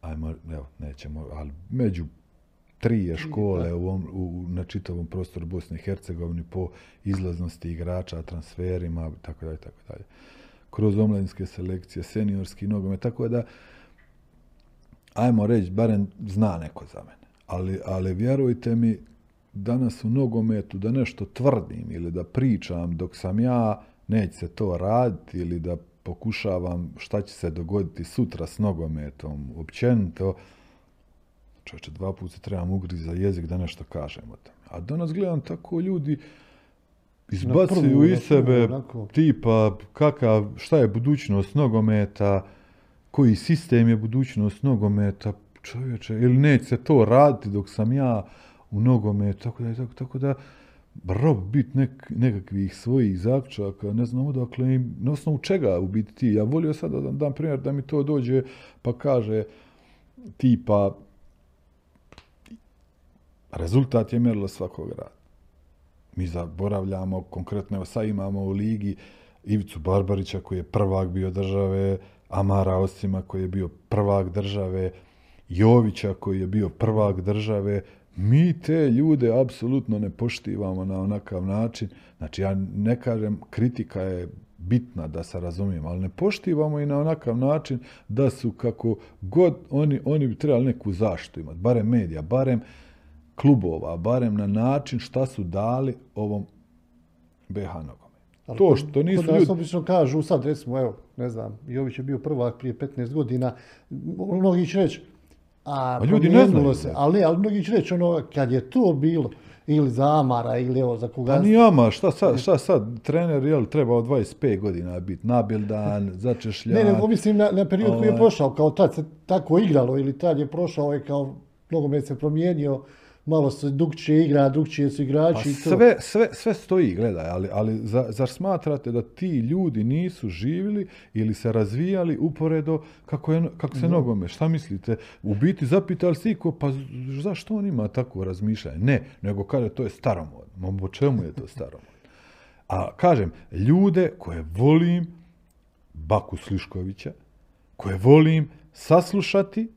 ajmo, evo, nećemo, ali među tri je škole u, u, na čitavom prostoru Bosne i Hercegovine po izlaznosti igrača, transferima, tako dalje, tako dalje kroz omladinske selekcije, seniorski nogomet, tako da ajmo reći, barem zna neko za mene. Ali, ali vjerujte mi, danas u nogometu da nešto tvrdim ili da pričam dok sam ja, neće se to raditi ili da pokušavam šta će se dogoditi sutra s nogometom, općenito, čovječe, dva puta trebam ugrizi za jezik da nešto kažem o tome. A danas gledam tako ljudi izbacuju iz sebe tipa kakav, šta je budućnost nogometa, koji sistem je budućnost nogometa, čovječe, ili neće se to raditi dok sam ja u nogometu, tako da, tako, tako da, rob bit nek, nekakvih svojih zaključaka, ne znam odakle im, na osnovu čega u biti ti. Ja volio sad da dam primjer da mi to dođe pa kaže tipa rezultat je mjerilo svakog rada. Mi zaboravljamo, konkretno evo sad imamo u ligi Ivicu Barbarića koji je prvak bio države, Amara Osima koji je bio prvak države, Jovića koji je bio prvak države, mi te ljude apsolutno ne poštivamo na onakav način. Znači, ja ne kažem, kritika je bitna da se razumijem, ali ne poštivamo i na onakav način da su kako god oni, oni bi trebali neku zaštitu imati, barem medija, barem klubova, barem na način šta su dali ovom BH nogome. To što nisu ljudi... obično kažu, sad recimo, evo, ne znam, Jović je bio prvak prije 15 godina, mnogi će reći, a, a ljudi ne znaju. Se, ali ali mnogi će reći ono, kad je to bilo, ili za Amara, ili evo za koga... A ni Amar, šta sad, šta sad, trener, jel, trebao 25 godina biti, nabildan, začešljan... ne, ne, mislim na, na period ovaj... koji je ovaj- prošao, kao tad se tako igralo, ili tad je prošao, je kao, nogomet se promijenio, malo se drugčije igra, drugčije su igrači. Pa i to. Sve, sve, sve stoji, gledaj, ali, ali za, zar smatrate da ti ljudi nisu živjeli ili se razvijali uporedo kako, je, kako se no. nogome? Šta mislite? U biti zapitali se iko, pa zašto on ima tako razmišljanje? Ne, nego kaže to je staromodno. Ma po čemu je to staromodno? A kažem, ljude koje volim, Baku Sliškovića, koje volim saslušati,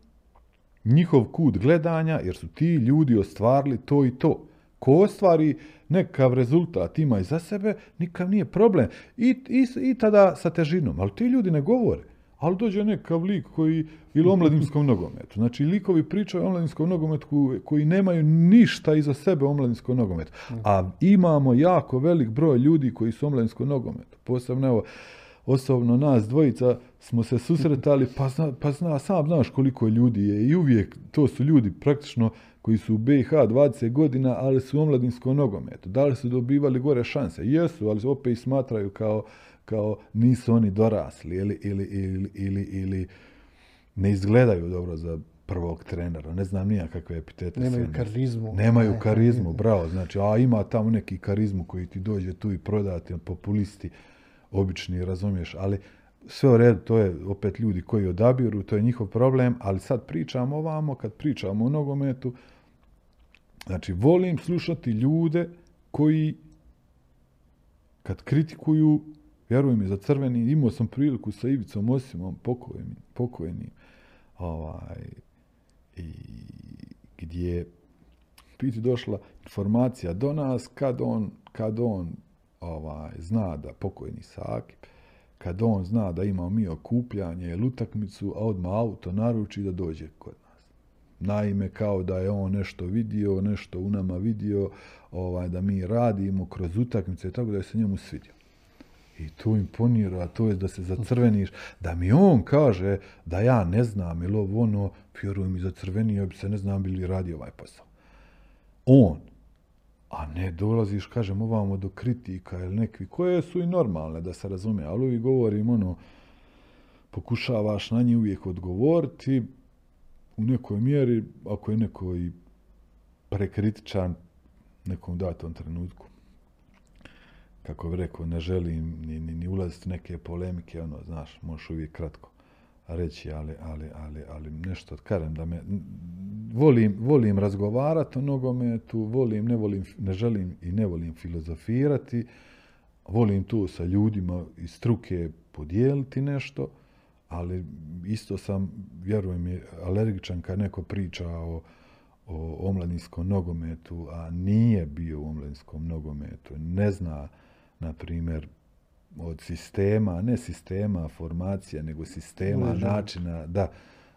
njihov kut gledanja, jer su ti ljudi ostvarili to i to. Ko ostvari nekav rezultat ima za sebe, nikav nije problem. I, i, I tada sa težinom. Ali ti ljudi ne govore. Ali dođe nekav lik koji, ili omladinskom nogometu. Znači, likovi pričaju o omladinskom nogometu koji nemaju ništa iza sebe o omladinskom nogometu. A imamo jako velik broj ljudi koji su omladinskom nogometu. Posebno, evo, osobno nas dvojica smo se susretali, pa, zna, pa zna, sam znaš koliko ljudi je i uvijek to su ljudi praktično koji su u BiH 20 godina, ali su u omladinskom nogometu. Da li su dobivali gore šanse? Jesu, ali opet i smatraju kao, kao nisu oni dorasli ili, ili, ili, ili, ili ne izgledaju dobro za prvog trenera. Ne znam nija kakve epitete. Nemaju karizmu. Nemaju karizmu, bravo. Znači, a ima tamo neki karizmu koji ti dođe tu i prodati, populisti obični, razumiješ, ali sve u redu, to je opet ljudi koji odabiru, to je njihov problem, ali sad pričamo ovamo, kad pričamo o nogometu, znači volim slušati ljude koji kad kritikuju, vjeruj mi, za crveni, imao sam priliku sa Ivicom Osimom, pokojnim, pokojnim, ovaj, i gdje biti došla informacija do nas kad on, kad on ovaj, zna da pokojni Sakip, kad on zna da ima mi okupljanje ili utakmicu, a odmah auto naruči da dođe kod nas. Naime, kao da je on nešto vidio, nešto u nama vidio, ovaj, da mi radimo kroz utakmice, tako da je se njemu svidio. I to imponira, to je da se zacrveniš, da mi on kaže da ja ne znam, ili ovo ono, vjerujem mi zacrvenio, bi se ne znam bili radi ovaj posao. On, a ne dolaziš, kažem, ovamo do kritika ili nekvi, koje su i normalne, da se razume, ali uvijek govorim, ono, pokušavaš na njih uvijek odgovoriti u nekoj mjeri, ako je neko i prekritičan nekom datom trenutku. Kako bih rekao, ne želim ni, ni, ni ulaziti neke polemike, ono, znaš, možeš uvijek kratko reći, ali, ali, ali, ali nešto, kažem da me, volim, volim razgovarati o nogometu, volim, ne volim, ne želim i ne volim filozofirati, volim tu sa ljudima iz struke podijeliti nešto, ali isto sam, vjerujem mi, alergičan kad neko priča o, o omladinskom nogometu, a nije bio u omladinskom nogometu, ne zna, na primjer, od sistema, ne sistema formacija, nego sistema, načina da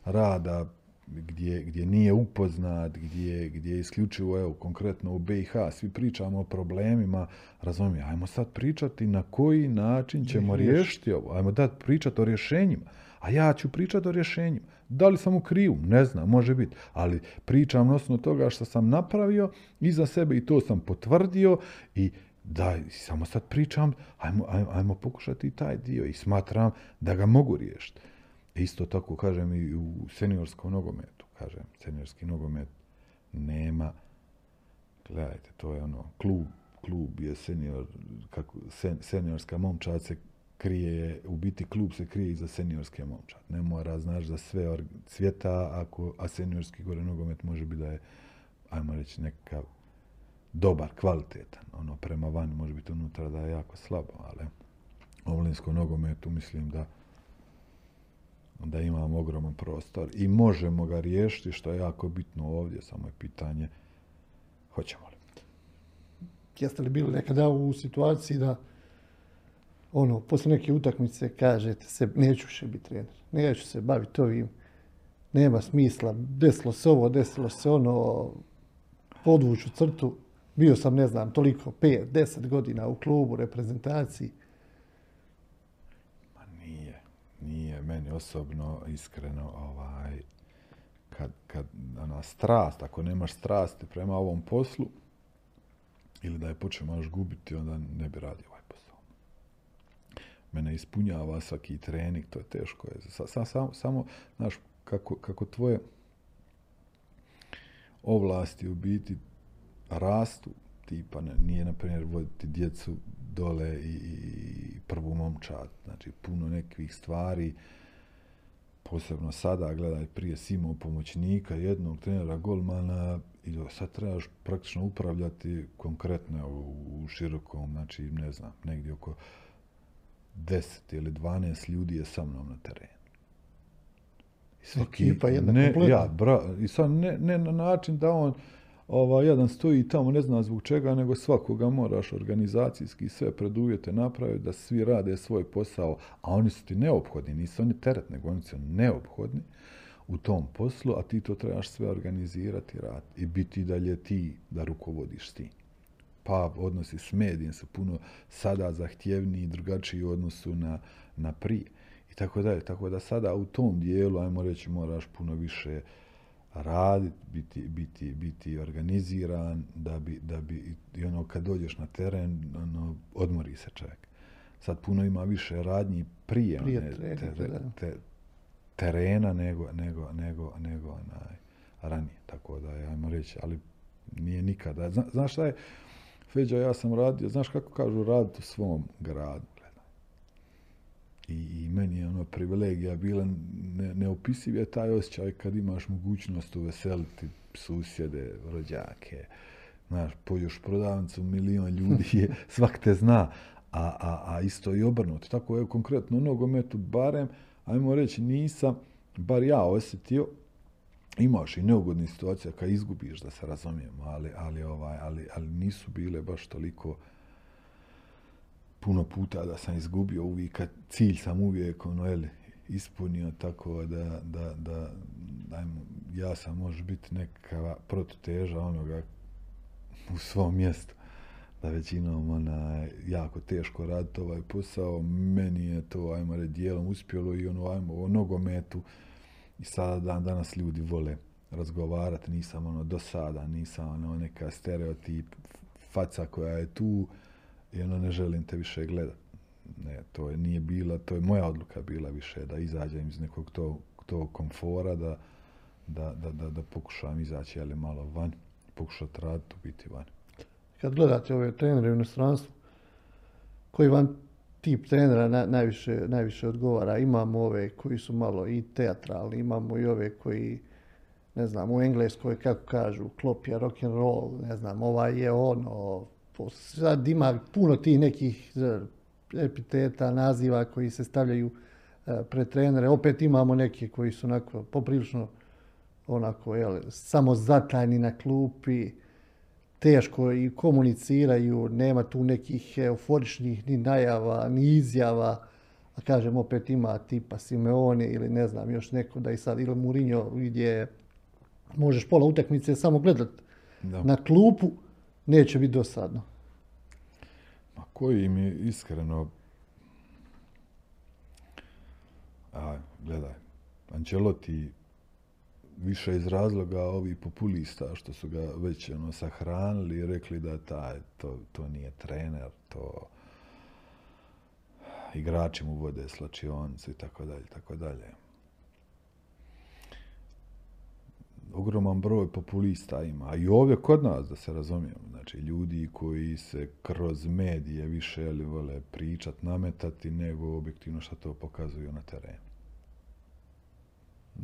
rada gdje, gdje nije upoznat, gdje, gdje je isključivo, evo, konkretno u BiH, svi pričamo o problemima, razumijem, ajmo sad pričati na koji način ćemo riješiti ovo, ajmo dati pričati o rješenjima, a ja ću pričati o rješenjima. Da li sam u krivu? Ne znam, može biti, ali pričam na osnovu toga što sam napravio iza sebe i to sam potvrdio i da, samo sad pričam, ajmo, ajmo, ajmo pokušati i taj dio i smatram da ga mogu riješiti. Isto tako kažem i u seniorskom nogometu, kažem, seniorski nogomet nema, gledajte, to je ono, klub, klub je senior, kako, sen, seniorska momčad se krije, u biti klub se krije iza seniorske momčad. Ne mora, znaš, za sve svijeta, ako, a seniorski gore nogomet može biti da je, ajmo reći, nekakav dobar, kvalitetan. Ono, prema van može biti unutra da je jako slabo, ali u omlinskom nogometu mislim da da imamo ogroman prostor i možemo ga riješiti, što je jako bitno ovdje, samo je pitanje hoćemo li. Jeste li bili nekada u situaciji da ono, posle neke utakmice kažete se, neću više biti trener, neću se baviti ovim, nema smisla, desilo se ovo, desilo se ono, podvuću crtu, bio sam, ne znam, toliko, 5, 10 godina u klubu, reprezentaciji, nije meni osobno iskreno ovaj kad, kad ona strast, ako nemaš strasti prema ovom poslu ili da je počneš gubiti, onda ne bi radio ovaj posao. Mene ispunjava svaki trening, to je teško. Je. Sa, sa, samo, samo, znaš, kako, kako tvoje ovlasti u biti rastu, tipa nije, na primjer, voditi djecu dole i, i prvu momčad. Znači, puno nekih stvari, posebno sada, gledaj, prije si imao pomoćnika, jednog trenera, golmana, i sad trebaš praktično upravljati konkretno u, u širokom, znači, ne znam, negdje oko 10 ili 12 ljudi je sa mnom na terenu. I svaki, Ekipa jedna ne, ja, bra, I sad ne, ne na način da on, ova, jedan stoji tamo, ne zna zbog čega, nego svakoga moraš organizacijski sve preduvjete napraviti da svi rade svoj posao, a oni su ti neophodni, nisu oni teret, nego oni su neophodni u tom poslu, a ti to trebaš sve organizirati rad i biti dalje ti da rukovodiš s tim. Pa odnosi s medijem su puno sada zahtjevniji i drugačiji u odnosu na, na prije. I tako dalje. Tako da sada u tom dijelu, ajmo reći, moraš puno više raditi, biti, biti, biti organiziran, da bi, da bi, i ono, kad dođeš na teren, ono, odmori se čovjek. Sad puno ima više radnji prije, prije one, te, te, te, terena nego, nego, nego, nego onaj, ranije. Tako da, ajmo reći, ali nije nikada. Zna, znaš šta je, Feđa, ja sam radio, znaš kako kažu, raditi u svom gradu i, i meni je ono privilegija bila ne, neopisiv je taj osjećaj kad imaš mogućnost uveseliti susjede, rođake. Znaš, pođeš prodavnicu, milion ljudi je, svak te zna, a, a, a isto i obrnuto. Tako je konkretno u nogometu barem, ajmo reći, nisam, bar ja osjetio, imaš i neugodnih situacija kad izgubiš, da se razumijemo, ali, ali, ovaj, ali, ali nisu bile baš toliko puno puta da sam izgubio uvijek, cilj sam uvijek ono, jel, ispunio tako da, da, da ajmo, ja sam može biti neka prototeža onoga u svom mjestu da većinom ona, jako teško raditi ovaj posao. Meni je to, ajmo reći, dijelom uspjelo i ono, ajmo, o nogometu. I sada dan danas ljudi vole razgovarati, nisam ono do sada, nisam ono neka stereotip faca koja je tu, i ono ne želim te više gledat. Ne, to je nije bila, to je moja odluka bila više da izađem iz nekog to, to komfora, da, da, da, da, pokušam izaći ali malo van, pokušati raditi, biti van. Kad gledate ove trenere u inostranstvu, koji vam tip trenera na, najviše, najviše odgovara? Imamo ove koji su malo i teatralni, imamo i ove koji, ne znam, u Engleskoj, kako kažu, klopja, rock and roll, ne znam, ovaj je ono, sad ima puno tih nekih epiteta, naziva koji se stavljaju e, pred trenere. Opet imamo neke koji su onako poprilično onako, jel, samo zatajni na klupi, teško i komuniciraju, nema tu nekih euforičnih ni najava, ni izjava, a kažem opet ima tipa Simeone ili ne znam još neko da i sad ili Mourinho gdje možeš pola utakmice samo gledat Da. na klupu, neće biti dosadno. Ma koji mi iskreno... A, gledaj, Ancelotti više iz razloga ovih populista što su ga već ono, sahranili i rekli da taj, to, to nije trener, to igrači mu vode slačionice i tako dalje, tako dalje. Ogroman broj populista ima, i ovdje kod nas, da se razumijemo, znači ljudi koji se kroz medije više ili vole pričat, nametati, nego objektivno što to pokazuju na terenu.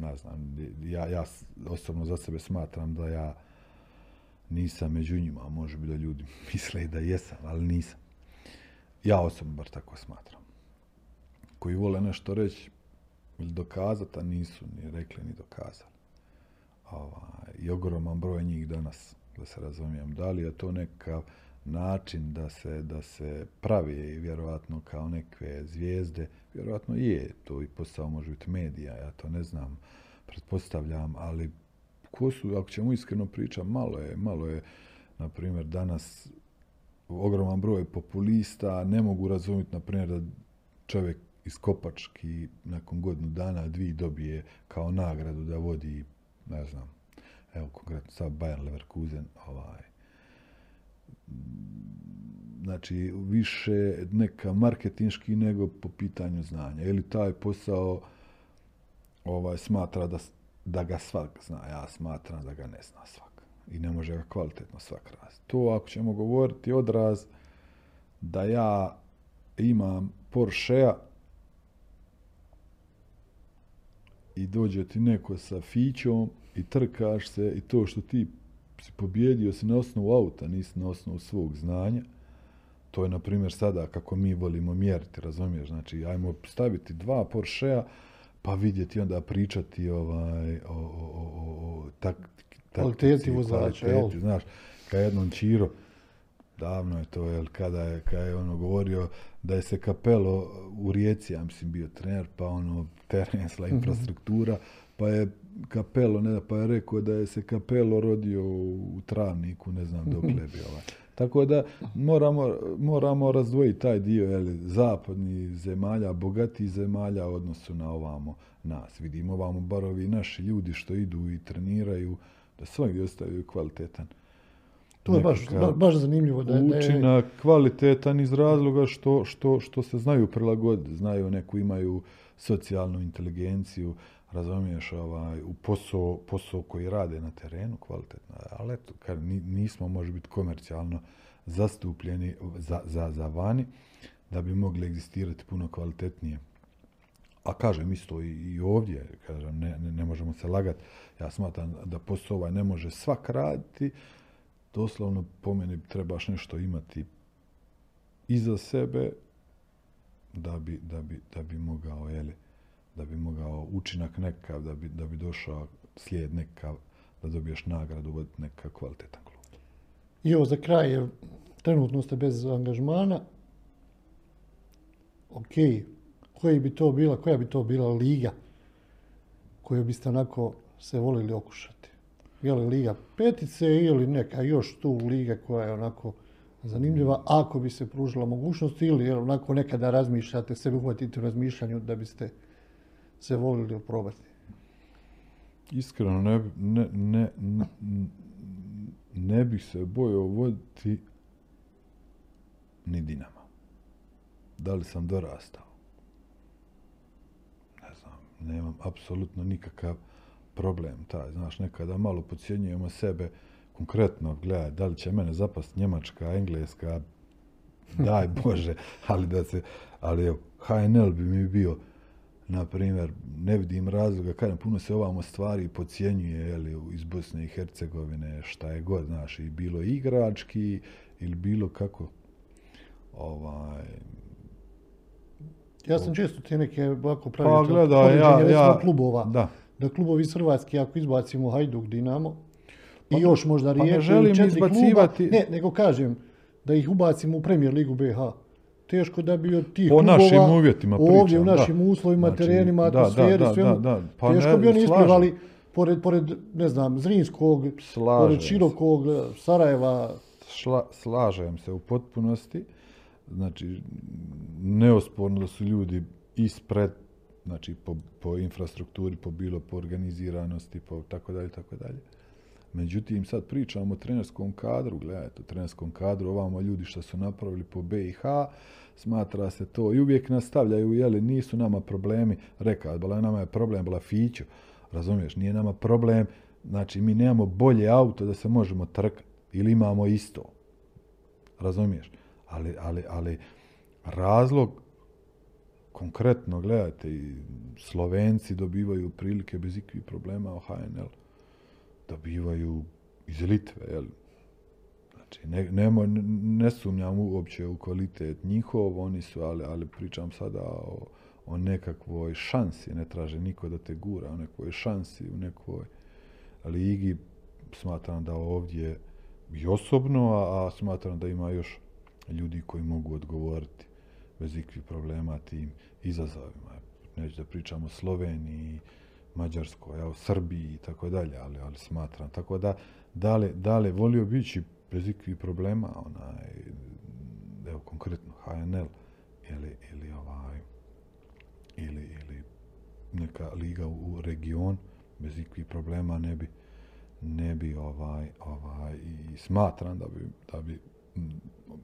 Ne znam, ja, ja osobno za sebe smatram da ja nisam među njima, može bi da ljudi misle da jesam, ali nisam. Ja osobno bar tako smatram. Koji vole nešto reći ili dokazati, a nisu ni rekli ni dokazali. Ovaj, I ogroman broj njih danas, da se razumijem, da li je to nekakav način da se, da se pravi vjerojatno kao neke zvijezde, vjerojatno je, to i posao može biti medija, ja to ne znam, pretpostavljam, ali ko su, ako ćemo iskreno pričati, malo je, malo je, na primjer, danas ogroman broj populista, ne mogu razumjeti, na primjer, da čovjek iz Kopački nakon godinu dana, dvi dobije kao nagradu da vodi, ne znam, evo konkretno sad Bayern Leverkusen, ovaj, znači više neka marketinški nego po pitanju znanja. Ili taj posao ovaj, smatra da, da ga svak zna. Ja smatram da ga ne zna svak. I ne može ga kvalitetno svak raziti. To ako ćemo govoriti odraz da ja imam Porschea i dođe ti neko sa fićom i trkaš se i to što ti si pobjedio si na osnovu auta, nisi na osnovu svog znanja. To je, na primjer, sada kako mi volimo mjeriti, razumiješ? Znači, ajmo staviti dva Porschea, pa vidjeti onda pričati ovaj, o, o, o, o, tak, Kvaliteti vozača? Znaš, kad jednom Čiro, davno je to, jel, kada je, kada je ono govorio da je se Kapelo u Rijeci, ja mislim, bio trener, pa ono, terensla infrastruktura, pa je Kapelo, ne, pa je rekao da je se Kapelo rodio u travniku, ne znam dokle bi ovaj. Tako da moramo, moramo razdvojiti taj dio jeli, zapadnih zemalja, bogatih zemalja u odnosu na ovamo nas. Vidimo ovamo bar ovi naši ljudi što idu i treniraju, da svakdje ostavljaju kvalitetan To je baš, baš zanimljivo. Da, je- da je- učinak kvalitetan iz razloga što, što, što se znaju prilagoditi, znaju neku imaju socijalnu inteligenciju, razumiješ, ovaj, u posao, posao koji rade na terenu kvalitetno, ali eto, kad ni- nismo može biti komercijalno zastupljeni za, za, za vani, da bi mogli egzistirati puno kvalitetnije. A kažem isto i, i ovdje, kažem, ne, ne, ne možemo se lagati. Ja smatram da posao ovaj ne može svak raditi, doslovno po meni trebaš nešto imati iza sebe da bi, da bi, da bi mogao, jeli, da bi mogao učinak nekakav, da bi, da bi došao slijed nekakav, da dobiješ nagradu od nekakav kvalitetan klub. I ovo za kraj, jer trenutno ste bez angažmana. Ok, koji bi to bila, koja bi to bila liga koju biste onako se volili okušati? Je li liga petice ili neka još tu liga koja je onako zanimljiva, ako bi se pružila mogućnost ili je onako nekada razmišljate, sebe uhvatite u razmišljanju da biste se volili probati. Iskreno ne, ne, ne, ne bih se bojao voditi ni Dinama. Da li sam dorastao? Ne znam, nemam apsolutno nikakav problem taj. Znaš, nekada malo podcjenjujemo sebe konkretno, gledaj, da li će mene zapast Njemačka, Engleska, daj Bože, ali da se, ali evo, HNL bi mi bio, na primjer, ne vidim razloga, kažem, puno se ovamo stvari podcjenjuje, jeli, iz Bosne i Hercegovine, šta je god, znaš, i bilo igrački, ili bilo kako, ovaj, Ja sam često te neke ovako pa pravio gledaj, ja, recimo ja, klubova. da, da klubovi iz Hrvatske, ako izbacimo Hajduk, Dinamo, i još možda pa ne želim izbacivati- kluba, ne, nego kažem da ih ubacimo u Premier ligu BH. Teško da bi od tih Po klubova našim uvjetima ovdje pričam, u da. našim uslovima, Znači, terenima, da, da, atmosferi, da, svemu, da, da. Pa teško ne, bi oni ispjevali pored, pored ne znam, Zrinskog, Slažem pored. Širokog, Sarajeva, Šla, slažem se u potpunosti. Znači, neosporno da su ljudi ispred, znači po, po infrastrukturi, po bilo po organiziranosti, po tako dalje, tako dalje. Međutim, sad pričamo o trenerskom kadru, gledajte, o trenerskom kadru, ovamo ljudi što su napravili po BiH, smatra se to i uvijek nastavljaju, jeli, nisu nama problemi, reka, bila nama je problem, bila Fićo, razumiješ, nije nama problem, znači mi nemamo bolje auto da se možemo trkati, ili imamo isto, razumiješ, ali, ali, ali razlog konkretno, gledajte, Slovenci dobivaju prilike bez ikvih problema o HNL, dobivaju iz Litve, jel? Znači, ne, nemo, ne sumnjam uopće u kvalitet njihov, oni su, ali, ali pričam sada o, o nekakvoj šansi, ne traže niko da te gura, o nekoj šansi, u nekoj ligi, smatram da ovdje i osobno, a, a smatram da ima još ljudi koji mogu odgovoriti bez ikvih problema tim izazovima. Neću da pričam o Sloveniji, Mađarskoj, o Srbiji i tako dalje, ali, ali smatram. Tako da, dale, dale volio bi ići bez ikvih problema, onaj, evo konkretno HNL ili, ili ovaj, ili, ili neka liga u region, bez ikvih problema ne bi, ne bi ovaj, ovaj, i smatram da bi, da bi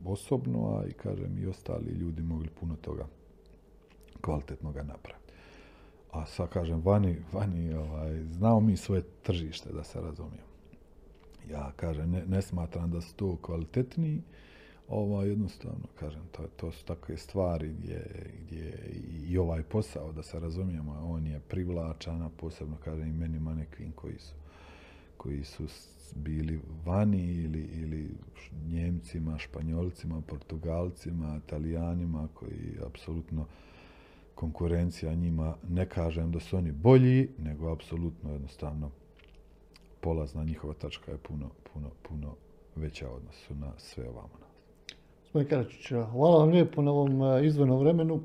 osobno, a i kažem i ostali ljudi mogli puno toga kvalitetnoga napraviti. A sad kažem, vani, vani, ovaj, znamo mi svoje tržište, da se razumijemo. Ja kažem, ne, ne smatram da su to kvalitetniji, ovaj, jednostavno, kažem, to, to su takve stvari gdje, gdje i ovaj posao, da se razumijemo, on je privlačan, a posebno, kažem, i meni manekvin koji su koji su bili vani ili, ili Njemcima, Španjolcima, Portugalcima, Italijanima koji apsolutno konkurencija njima, ne kažem da su oni bolji, nego apsolutno jednostavno polazna njihova tačka je puno, puno, puno veća odnosu na sve ovamo nas. Gospodin Karačić, hvala vam lijepo na ovom izvornom vremenu.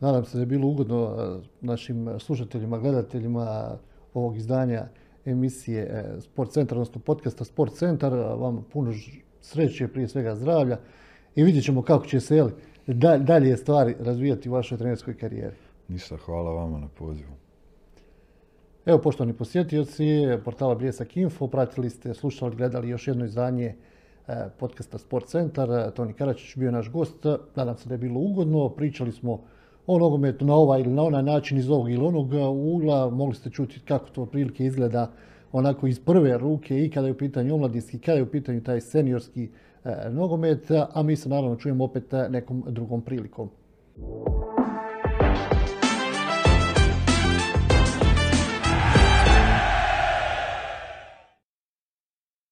Nadam se da je bilo ugodno našim slušateljima, gledateljima ovog izdanja emisije Sport Centar, odnosno podcasta Sport Centar. Vam puno sreće, prije svega zdravlja i vidjet ćemo kako će se jeli, dalje stvari razvijati u vašoj trenerskoj karijeri. Ništa, hvala vama na pozivu. Evo, poštovani posjetioci portala Bljesak Info, pratili ste, slušali, gledali još jedno izdanje podcasta Sport Centar. Toni Karačić bio naš gost. Nadam se da je bilo ugodno. Pričali smo o nogometu na ovaj ili na onaj način iz ovog ili onog ugla. Mogli ste čuti kako to prilike izgleda onako iz prve ruke i kada je u pitanju omladinski, kada je u pitanju taj seniorski nogomet, a mi se naravno čujemo opet nekom drugom prilikom.